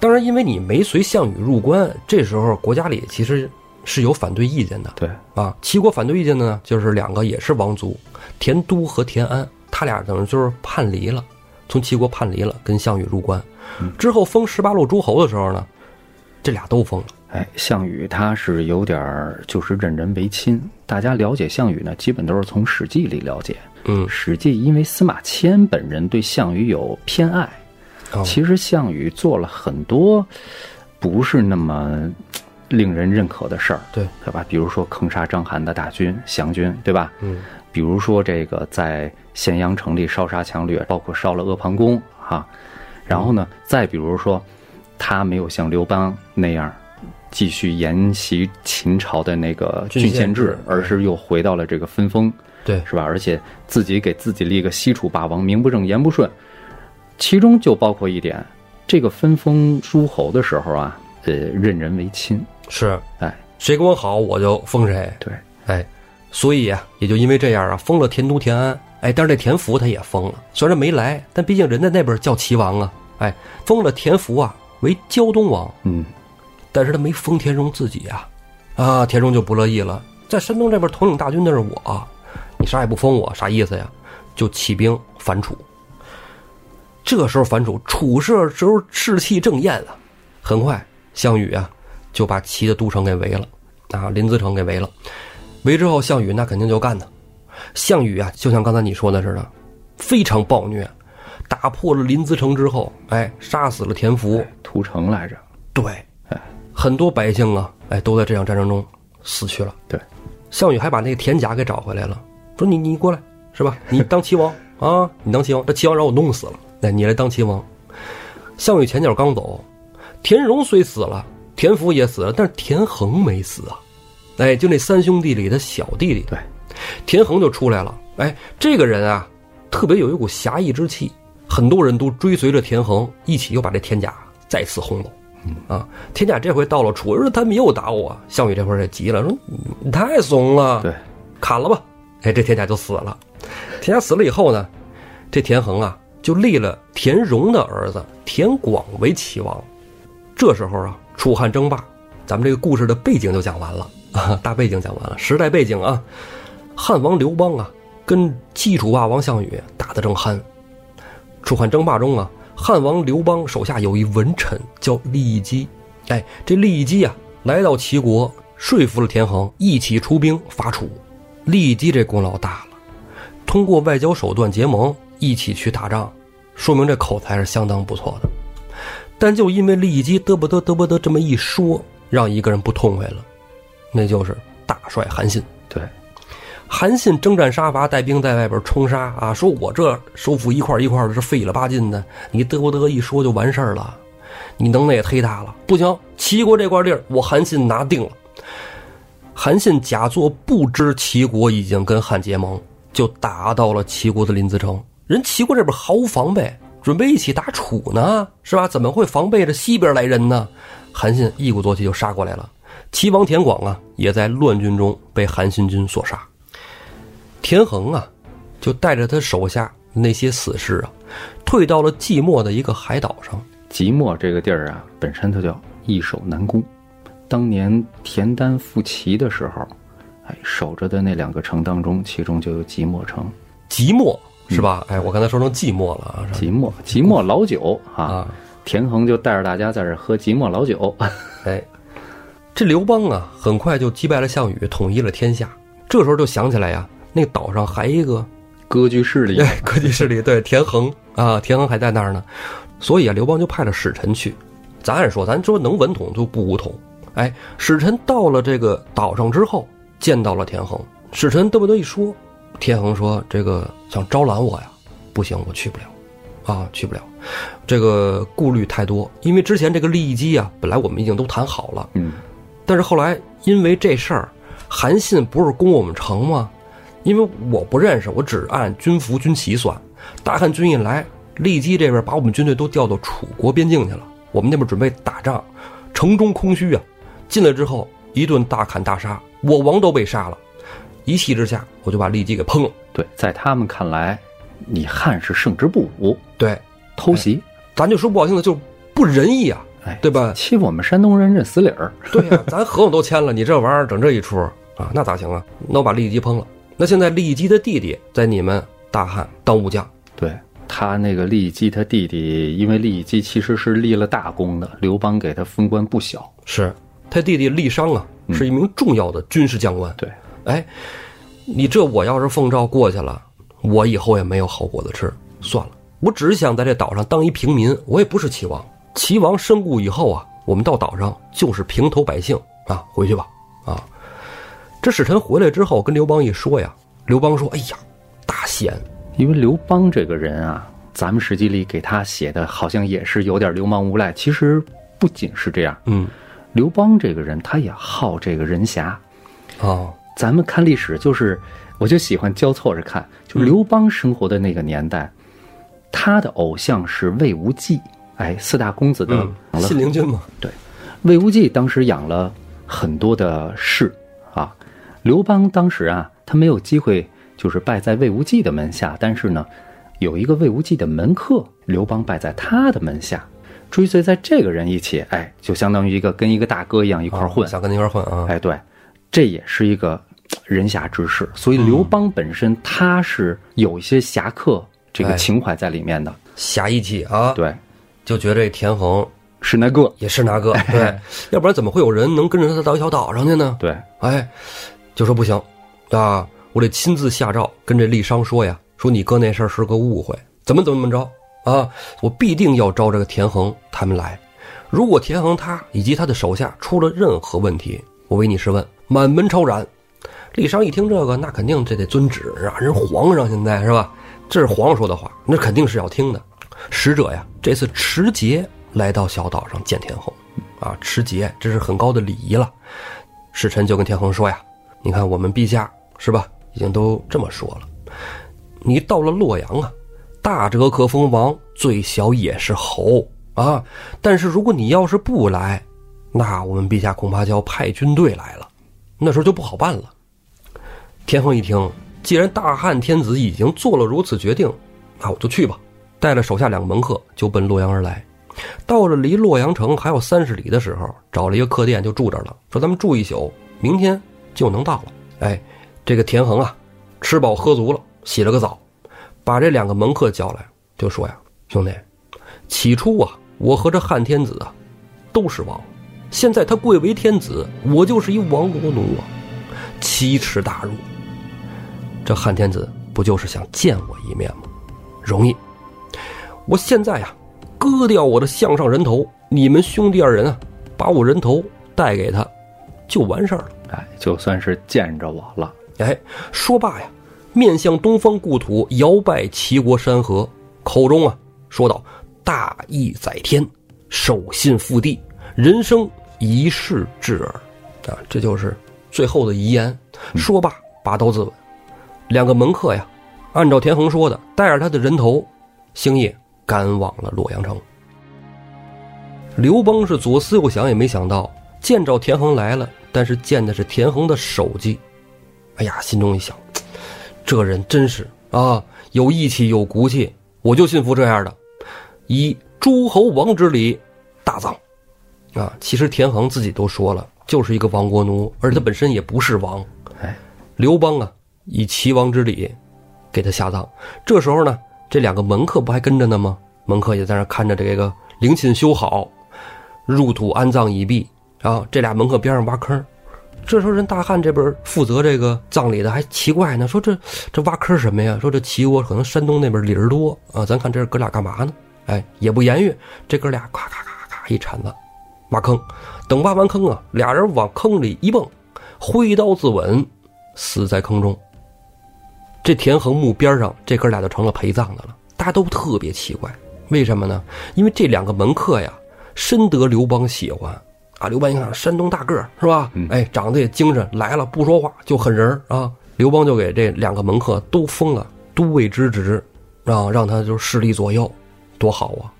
当然，因为你没随项羽入关，这时候国家里其实是有反对意见的。对啊，齐国反对意见的呢，就是两个也是王族，田都和田安，他俩等于就是叛离了，从齐国叛离了，跟项羽入关。之后封十八路诸侯的时候呢，这俩都疯了。哎，项羽他是有点儿就是任人唯亲。大家了解项羽呢，基本都是从《史记》里了解。嗯《史记》因为司马迁本人对项羽有偏爱，哦其实项羽做了很多不是那么令人认可的事儿，对对吧？比如说坑杀章邯的大军降军，对吧？嗯，比如说这个在咸阳城里烧杀抢掠，包括烧了阿房宫哈、然后呢，再比如说他没有像刘邦那样。继续沿袭秦朝的那个郡县制制，而是又回到了这个分封，对，是吧？而且自己给自己立个西楚霸王，名不正言不顺，其中就包括一点，这个分封诸侯的时候啊，呃，任人唯亲，是哎，谁跟我好我就封谁。对，哎，所以啊，也就因为这样啊，封了田都、田安。哎，但是这田福他也封了，虽然没来，但毕竟人家那边叫齐王啊。哎，封了田福啊为胶东王，嗯，但是他没封田荣自己啊。啊，田荣就不乐意了，在山东这边统领大军的是我，你啥也不封我，啥意思呀？就起兵反楚。这时候反楚，楚社时候士气正艳啊，很快项羽啊就把齐的都城给围了，啊，临淄城给围了。围之后，项羽那肯定就干他。项羽啊，就像刚才你说的似的，非常暴虐，打破了临淄城之后，哎，杀死了田福，屠城来着，对，很多百姓啊，哎，都在这场战争中死去了。对，项羽还把那个田甲给找回来了，说你你过来是吧？你当齐王 啊，你当齐王，这齐王让我弄死了，哎，你来当齐王。项羽前脚刚走，田荣虽死了，田福也死了，但是田横没死啊。哎，就那三兄弟里的小弟弟，对，田横就出来了。哎，这个人啊，特别有一股侠义之气，很多人都追随着田横一起又把这田甲再次轰走。啊，田甲这回到了楚，说他们又打我。项羽这会儿也急了，说你太怂了，对，砍了吧。哎，这田甲就死了。田甲死了以后呢，这田横啊就立了田荣的儿子田广为齐王。这时候啊，楚汉争霸，咱们这个故事的背景就讲完了啊，大背景讲完了，时代背景啊，汉王刘邦啊跟西楚霸王项羽打得正酣。楚汉争霸中啊，汉王刘邦手下有一文臣叫利益基，哎，这利益基啊来到齐国，说服了田横一起出兵伐楚。利益基这功劳大了，通过外交手段结盟，一起去打仗，说明这口才是相当不错的。但就因为利益基嘚不嘚嘚不嘚这么一说，让一个人不痛快了，那就是大帅韩信。韩信征战杀伐，带兵在外边冲杀啊！说我这收复一块一块的，是费了八劲的，你嘚不嘚一说就完事儿了，你能耐也忒大了。不行，齐国这块地儿我韩信拿定了。韩信假作不知齐国已经跟汉结盟，就打到了齐国的临淄城。人齐国这边毫无防备，准备一起打楚呢，是吧？怎么会防备着西边来人呢？韩信一鼓作气就杀过来了。齐王田广啊，也在乱军中被韩信军所杀。田横啊，就带着他手下那些死士啊，退到了寂寞的一个海岛上。即墨这个地儿啊，本身它叫易守难攻。当年田丹复齐的时候，哎，守着的那两个城当中，其中就有即墨城。寂寞是吧？哎，我刚才说成寂寞了啊。即墨，即墨老酒啊，啊，田横就带着大家在这儿喝即墨老酒。哎，这刘邦啊，很快就击败了项羽，统一了天下。这时候就想起来呀，那岛上还一个割据势力，哎，科技势力对田横啊，田横还在那儿呢，所以啊，刘邦就派了使臣去。咱按说，咱说能文统就不武统。哎，使臣到了这个岛上之后，见到了田横。使臣嘚不嘚一说，田横说：“这个想招揽我呀，不行，我去不了，啊，去不了。这个顾虑太多，因为之前这个利益基啊，本来我们已经都谈好了，嗯，但是后来因为这事儿，韩信不是攻我们城吗？因为我不认识，我只按军服、军旗算。大汉军一来，利基这边把我们军队都调到楚国边境去了。我们那边准备打仗，城中空虚啊。进来之后一顿大砍大杀，我王都被杀了。一气之下，我就把利基给烹了。对，在他们看来，你汉是胜之不武，对，偷袭，咱就说不好听的，就是不仁义啊，哎，对吧？欺负我们山东人认死理儿。对呀、咱合同都签了，你这玩意儿整这一出啊，那咋行啊？那我把利基烹了。那现在利基的弟弟在你们大汉当武将，对他那个利基他弟弟，因为利基其实是立了大功的，刘邦给他封官不小。是他弟弟利商啊，是一名重要的军事将官。对，哎，你这我要是奉诏过去了，我以后也没有好果子吃。算了，我只是想在这岛上当一平民，我也不是齐王。齐王身故以后啊，我们到岛上就是平头百姓啊，回去吧啊。这使臣回来之后，跟刘邦一说呀，刘邦说：“哎呀，大贤，因为刘邦这个人啊，咱们史记里给他写的好像也是有点流氓无赖。其实不仅是这样，嗯，刘邦这个人他也好这个人侠。哦，咱们看历史，就是我就喜欢交错着看，就刘邦生活的那个年代，他的偶像是魏无忌，哎，四大公子的信陵君嘛，对，魏无忌当时养了很多的士啊。刘邦当时啊，他没有机会就是拜在魏无忌的门下，但是呢，有一个魏无忌的门客，刘邦拜在他的门下，追随在这个人一起，哎，就相当于一个跟一个大哥一样一块儿混。想跟他一块混啊。哎，对，这也是一个人侠之士，所以刘邦本身他是有一些侠客这个哎情怀在里面的。侠义气啊，对，就觉得这田横是那个，也是那个，对，要不然怎么会有人能跟着他到一小岛上去呢？对，哎，就说不行啊，我得亲自下诏跟这丽商说呀，说你哥那事儿是个误会，怎么怎么怎么着啊，我必定要招这个田横他们来。如果田横他以及他的手下出了任何问题，我唯你是问，满门抄斩。丽商一听这个，那肯定这得遵旨啊，人皇上现在是吧？这是皇上说的话，那肯定是要听的。使者呀，这次持节来到小岛上见田横，啊，持节这是很高的礼仪了。使臣就跟田横说呀：“你看我们陛下是吧，已经都这么说了，你到了洛阳啊，大者可封王，最小也是侯啊。但是如果你要是不来，那我们陛下恐怕就要派军队来了，那时候就不好办了。”田横一听，既然大汉天子已经做了如此决定，那我就去吧。带了手下两个门客，就奔洛阳而来。到了离洛阳城还有三十里的时候，找了一个客店就住这了，说咱们住一宿，明天就能到了。哎，这个田横啊，吃饱喝足了，洗了个澡，把这两个门客叫来，就说呀：“兄弟，起初啊，我和这汉天子啊，都是王，现在他贵为天子，我就是一亡国奴啊，奇耻大辱。这汉天子不就是想见我一面吗？容易。我现在呀、割掉我的项上人头，你们兄弟二人啊，把我人头带给他，就完事儿了。哎，就算是见着我了。哎，说罢呀，面向东方故土，摇拜齐国山河，口中啊说道：“大义在天，守信复地，人生一世至耳。”啊，这就是最后的遗言。说罢，拔刀自刎。两个门客呀，按照田横说的，带着他的人头，星夜赶往了洛阳城。刘邦是左思右想，也没想到见着田横来了，但是见的是田横的手机。哎呀，心中一想，这人真是啊，有义气，有骨气，我就信服这样的，以诸侯王之礼大葬。啊，其实田横自己都说了，就是一个亡国奴，而他本身也不是王。哎，刘邦啊，以齐王之礼给他下葬。这时候呢，这两个门客不还跟着呢吗？门客也在那看着这个陵寝修好，入土安葬已毕。啊，这俩门客边上挖坑。这时候人大汉这边负责这个葬礼的还奇怪呢，说这这挖坑什么呀？说这齐国可能山东那边理儿多啊，咱看这哥俩干嘛呢？哎，也不言语，这哥俩咔咔咔咔一铲子挖坑，等挖完坑啊，俩人往坑里一蹦，挥刀自刎，死在坑中。这田横墓边上，这哥俩就成了陪葬的了。大家都特别奇怪，为什么呢？因为这两个门客呀，深得刘邦喜欢啊。刘邦一看，山东大个儿是吧？哎，长得也精神，来了不说话就狠人儿啊。刘邦就给这两个门客都封了都尉之职，让让他就势力左右，多好啊！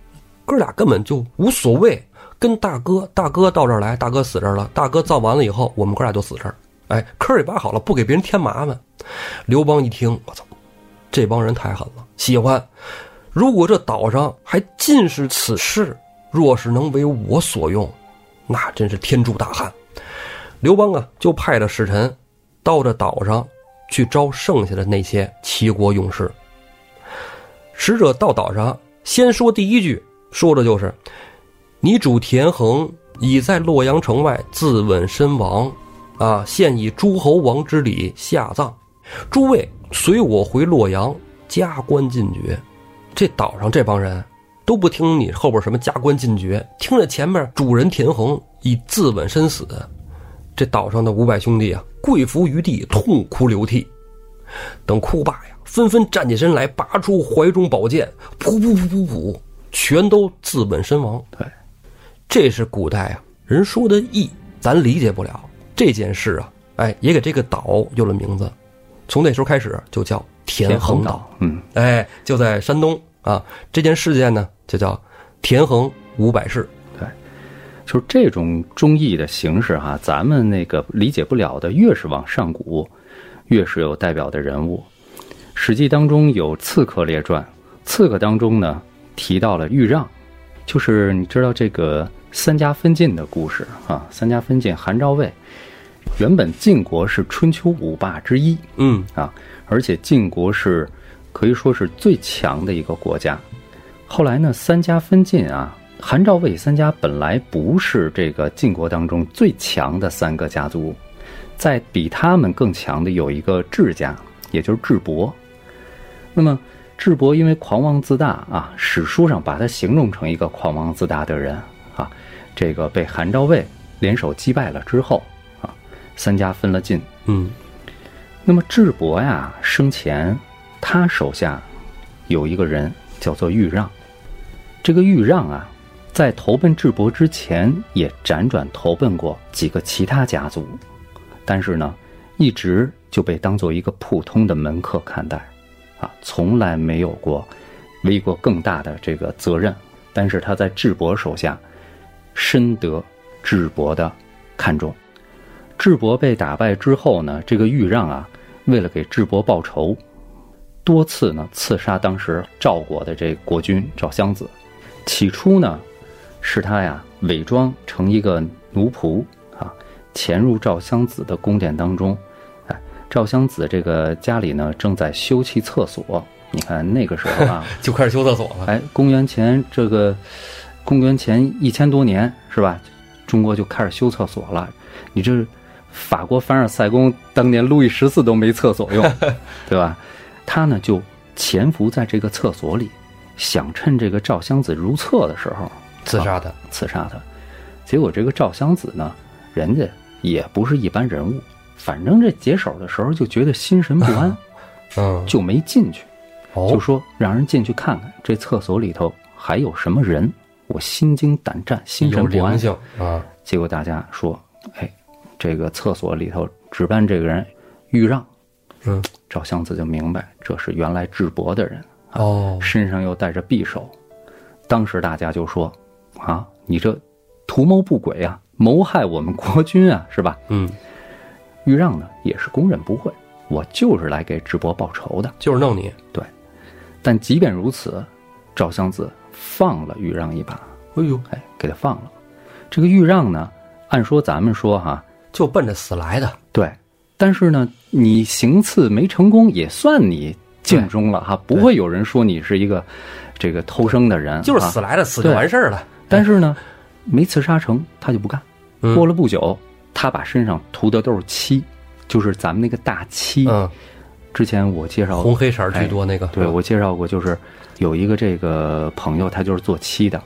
哥俩根本就无所谓。跟大哥，大哥到这儿来，大哥死这儿了，大哥造完了以后，我们哥俩就死这儿。哎，坑也挖好了，不给别人添麻烦。刘邦一听，我操，这帮人太狠了，喜欢。如果这岛上还尽是此事，若是能为我所用，那真是天助大汉。刘邦啊，就派了使臣到这岛上去招剩下的那些齐国勇士。使者到岛上，先说第一句，说的就是：“你主田横已在洛阳城外自刎身亡，啊，现以诸侯王之礼下葬。诸位随我回洛阳，加官进爵。”这岛上这帮人都不听你后边什么加官进爵，听着前面主人田横以自刎身死，这岛上的五百兄弟啊，跪伏于地，痛哭流涕。等哭罢呀，纷纷站起身来，拔出怀中宝剑，噗噗噗噗噗，全都自刎身亡。对，这是古代啊人说的义，咱理解不了这件事啊。哎，也给这个岛有了名字，从那时候开始就叫。田横岛，嗯，哎，就在山东啊。这件事件呢，就叫田横五百事。对，就是这种忠义的形式哈，咱们那个理解不了的，越是往上古，越是有代表的人物。《史记》当中有刺客列传，刺客当中呢提到了豫让，就是你知道这个三家分晋的故事啊。三家分晋，韩赵魏，原本晋国是春秋五霸之一，嗯啊。而且晋国是可以说是最强的一个国家。后来呢，三家分晋啊，韩赵魏三家本来不是这个晋国当中最强的三个家族，在比他们更强的有一个智家，也就是智伯。那么智伯因为狂妄自大啊，史书上把他形容成一个狂妄自大的人啊，这个被韩赵魏联手击败了之后啊，三家分了晋。嗯。那么智伯呀，生前他手下有一个人叫做豫让。这个豫让啊，在投奔智伯之前，也辗转投奔过几个其他家族，但是呢，一直就被当做一个普通的门客看待，啊，从来没有过为过更大的这个责任。但是他在智伯手下，深得智伯的看重。智伯被打败之后呢，这个豫让啊。为了给智伯报仇，多次呢刺杀当时赵国的这国君赵襄子。起初呢，是他呀伪装成一个奴仆啊，潜入赵襄子的宫殿当中。哎，赵襄子这个家里呢正在修葺厕所。你看那个时候啊，就开始修厕所了。哎，公元前这个公元前一千多年是吧？中国就开始修厕所了。你这。法国凡尔赛宫当年路易十四都没厕所用，对吧？他呢就潜伏在这个厕所里，想趁这个赵襄子如厕的时候刺杀他，刺杀他。结果这个赵襄子呢，人家也不是一般人物，反正这解手的时候就觉得心神不安，嗯，就没进去，就说让人进去看看这厕所里头还有什么人。我心惊胆战，心神不安啊。结果大家说，哎。这个厕所里头值班这个人，豫让，嗯，赵襄子就明白这是原来智伯的人哦，身上又带着匕首。当时大家就说：“啊，你这图谋不轨啊，谋害我们国君啊，是吧？”嗯，豫让呢也是公认不讳，我就是来给智伯报仇的，就是弄你。对，但即便如此，赵襄子放了豫让一把。哎呦，哎，给他放了。这个豫让呢，按说咱们说哈。就奔着死来的，对，但是呢，你行刺没成功，也算你尽忠了哈，不会有人说你是一个这个偷生的人，就是死来的，死就完事儿了。但是呢，没刺杀成，他就不干。过了不久，他把身上涂的都是漆，就是咱们那个大漆。嗯，之前我介绍红黑色居多那个，对我介绍过，就是有一个这个朋友，他就是做漆的。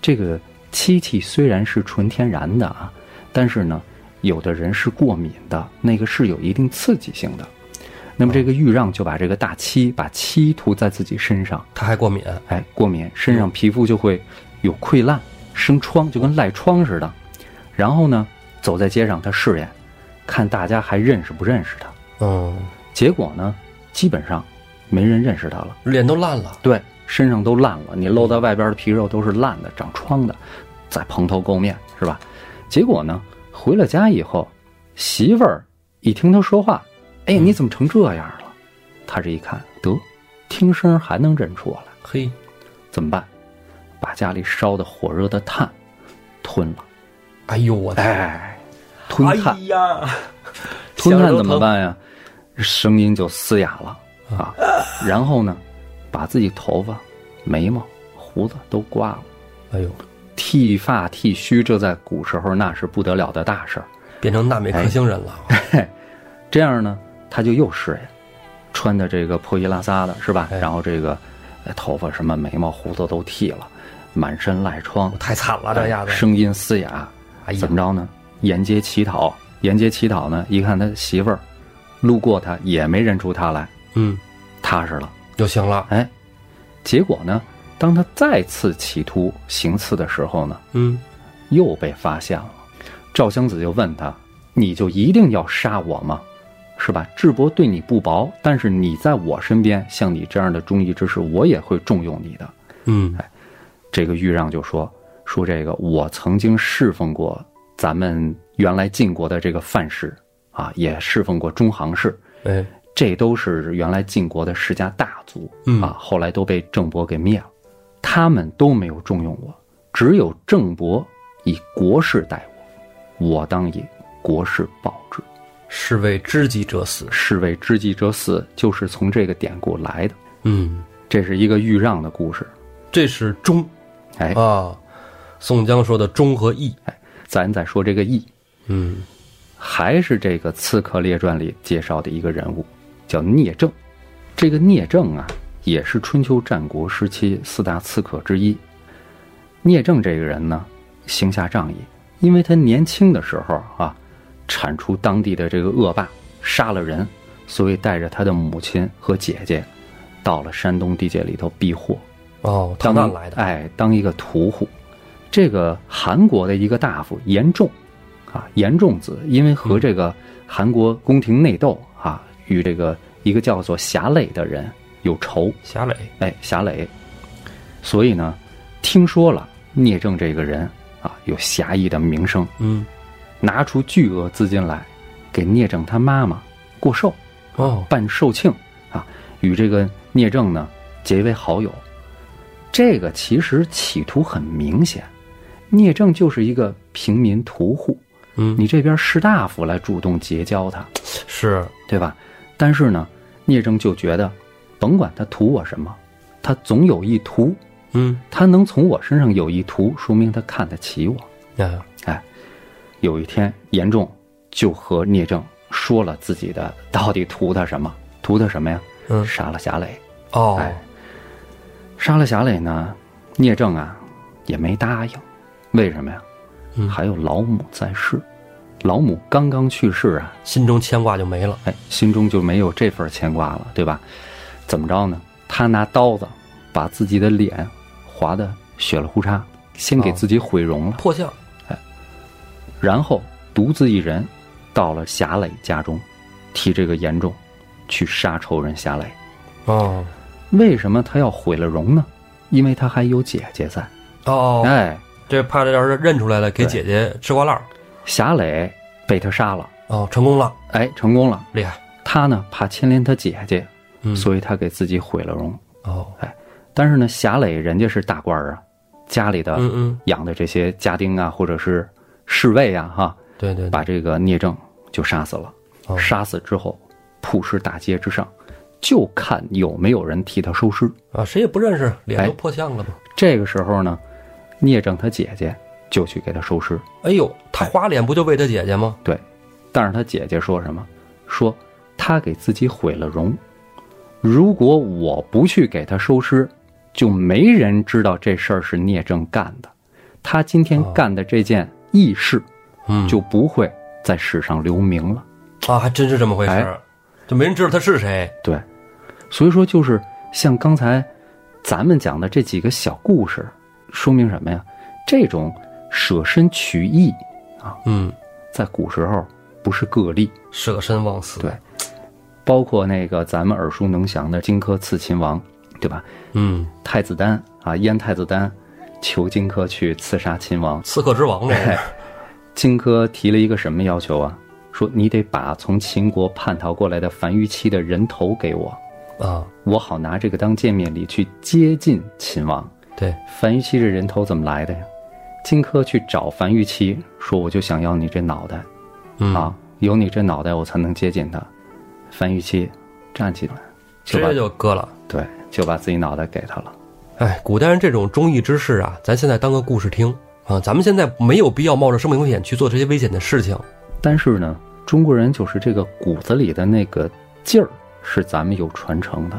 这个漆器虽然是纯天然的啊，但是呢。有的人是过敏的，那个是有一定刺激性的。那么这个豫让就把这个大漆，把漆涂在自己身上，他还过敏，哎，过敏，身上皮肤就会有溃烂、生疮，就跟赖疮似的。然后呢，走在街上，他试验，看大家还认识不认识他。嗯，结果呢，基本上没人认识他了。脸都烂了。对，身上都烂了，你露在外边的皮肉都是烂的，长疮的，在蓬头垢面，是吧？结果呢，回了家以后，媳妇儿一听他说话，哎，你怎么成这样了？他这一看，得，听声还能认出我来，嘿，怎么办？把家里烧的火热的炭吞了，哎呦我的，哎，吞炭哎，呀，吞炭？怎么办呀？声音就嘶哑了啊。然后呢，把自己头发、眉毛、胡子都刮了，哎呦，剃发剃须，这在古时候那是不得了的大事儿。变成纳美克星人了。这样呢，他就又适应，穿的这个破衣拉撒的，是吧？哎然后这个呃头发什么眉毛胡子都剃了，满身赖疮，太惨了，这样子。声音嘶哑，哎怎么着呢？沿街乞讨，沿街乞讨呢，一看他媳妇儿路过他也没认出他来，嗯，踏实了。就行了。哎，结果呢，当他再次企图行刺的时候呢，嗯，又被发现了。赵襄子就问他：“你就一定要杀我吗？是吧？智伯对你不薄，但是你在我身边，像你这样的忠义之士，我也会重用你的。嗯，”这个豫让就说：“说这个我曾经侍奉过咱们原来晋国的这个范氏啊，也侍奉过中行氏，哎，这都是原来晋国的世家大族嗯啊，后来都被郑伯给灭了，他们都没有重用我，只有郑伯以国事待我，我当以国事报之。是为知己者死。是为知己者死，就是从这个典故来的。嗯，这是一个豫让的故事。这是忠哎，啊。宋江说的忠和义。哎咱再说这个义，嗯，还是这个《刺客列传》里介绍的一个人物，叫聂政。这个聂政啊，也是春秋战国时期四大刺客之一。聂政这个人呢，行侠仗义，因为他年轻的时候啊，铲除当地的这个恶霸，杀了人，所以带着他的母亲和姐姐，到了山东地界里头避祸。哦，逃当难来的。哎，当一个屠户。这个韩国的一个大夫严仲，啊，严仲子，因为和这个韩国宫廷内斗啊，与这个一个叫做侠累的人有仇，侠磊。哎，侠磊，所以呢，听说了聂政这个人啊有侠义的名声，嗯，拿出巨额资金来，给聂政他妈妈过寿，哦，办寿庆啊，与这个聂政呢结为好友。这个其实企图很明显，聂政就是一个平民屠户，嗯，你这边士大夫来主动结交他，是。对吧？但是呢，聂政就觉得，甭管他图我什么，他总有意图，嗯，他能从我身上有意图，说明他看得起我。嗯，哎，有一天，严重就和聂政说了自己的到底图他什么，图他什么呀？嗯杀了侠磊。哦，哎，杀了侠磊呢，聂政啊也没答应，为什么呀？嗯还有老母在世，老母刚刚去世啊，心中牵挂就没了。哎，心中就没有这份牵挂了，对吧？怎么着呢？他拿刀子把自己的脸划得血了呼嚓，先给哦自己毁容了。破相。哎然后独自一人到了侠磊家中，替这个严重去杀仇人侠磊。哦，为什么他要毁了容呢？因为他还有姐姐在。哦，哎，这怕这要是认出来了，给姐姐吃瓜烂儿。侠磊被他杀了，哦，成功了，哎，成功了。厉害。他呢怕牵连他姐姐，嗯，所以他给自己毁了容。哦，哎但是呢，侠磊人家是大官儿啊，家里的养的这些家丁啊，或者是侍卫啊，哈，对对，把这个聂政就杀死了。哦杀死之后，铺尸大街之上，就看有没有人替他收尸。啊，谁也不认识，脸哎都破相了嘛。这个时候呢，聂政他姐姐就去给他收尸。哎呦，他花脸不就为他姐姐吗？对，但是他姐姐说什么？说他给自己毁了容，如果我不去给他收尸，就没人知道这事儿是聂政干的。他今天哦干的这件义事，嗯就不会在史上留名了。啊，还真是这么回事哎儿，就没人知道他是谁。对，所以说就是像刚才咱们讲的这几个小故事，说明什么呀？这种舍身取义啊，嗯，在古时候不是个例。舍身忘死。对包括那个咱们耳熟能详的荆轲刺秦王，对吧？嗯，太子丹啊，燕太子丹求荆轲去刺杀秦王，刺客之王这是。荆轲提了一个什么要求啊？说你得把从秦国叛逃过来的樊於期的人头给我，啊，我好拿这个当见面礼去接近秦王。对，樊於期这人头怎么来的呀？荆轲去找樊於期，说我就想要你这脑袋，嗯啊，有你这脑袋我才能接近他。樊於期站起来，直接就割了。对，就把自己脑袋给他了。哎，古代人这种忠义之士啊，咱现在当个故事听啊，咱们现在没有必要冒着生命危险去做这些危险的事情。但是呢，中国人就是这个骨子里的那个劲儿是咱们有传承的，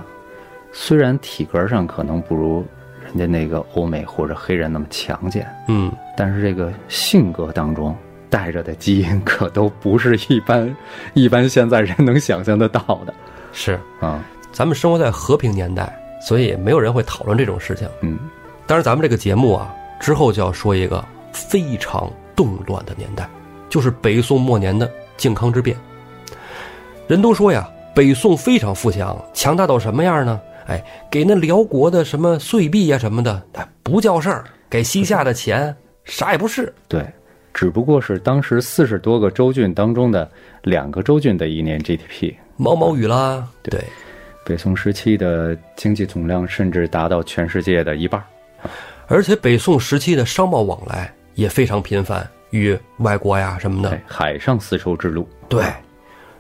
虽然体格上可能不如人家那个欧美或者黑人那么强健，嗯，但是这个性格当中带着的基因可都不是一般一般现在人能想象得到的是，啊。咱们生活在和平年代，所以没有人会讨论这种事情。嗯，当然，咱们这个节目啊，之后就要说一个非常动乱的年代，就是北宋末年的靖康之变。人都说呀，北宋非常富强，强大到什么样呢？哎，给那辽国的什么岁币呀、什么的，哎，不叫事儿；给西夏的钱，啥也不是。对，只不过是当时四十多个州郡当中的两个州郡的一年 GDP。毛毛雨啦，对，北宋时期的经济总量甚至达到全世界的一半。而且北宋时期的商贸往来也非常频繁，与外国呀什么的对，海上丝绸之路。对，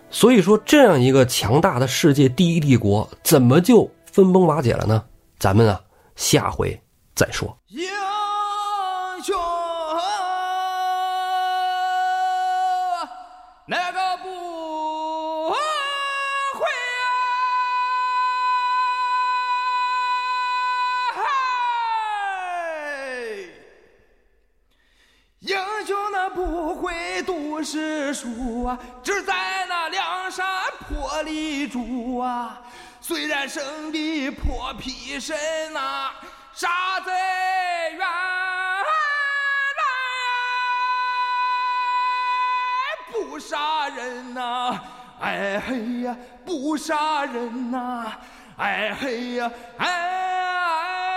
所以说这样一个强大的世界第一帝国，怎么就分崩瓦解了呢？咱们啊，下回再说。英会读诗书啊，只在那梁山坡里住啊。虽然生的破皮身呐、杀贼冤来不杀人呐、哎嘿呀，不杀人呐、哎嘿呀，哎。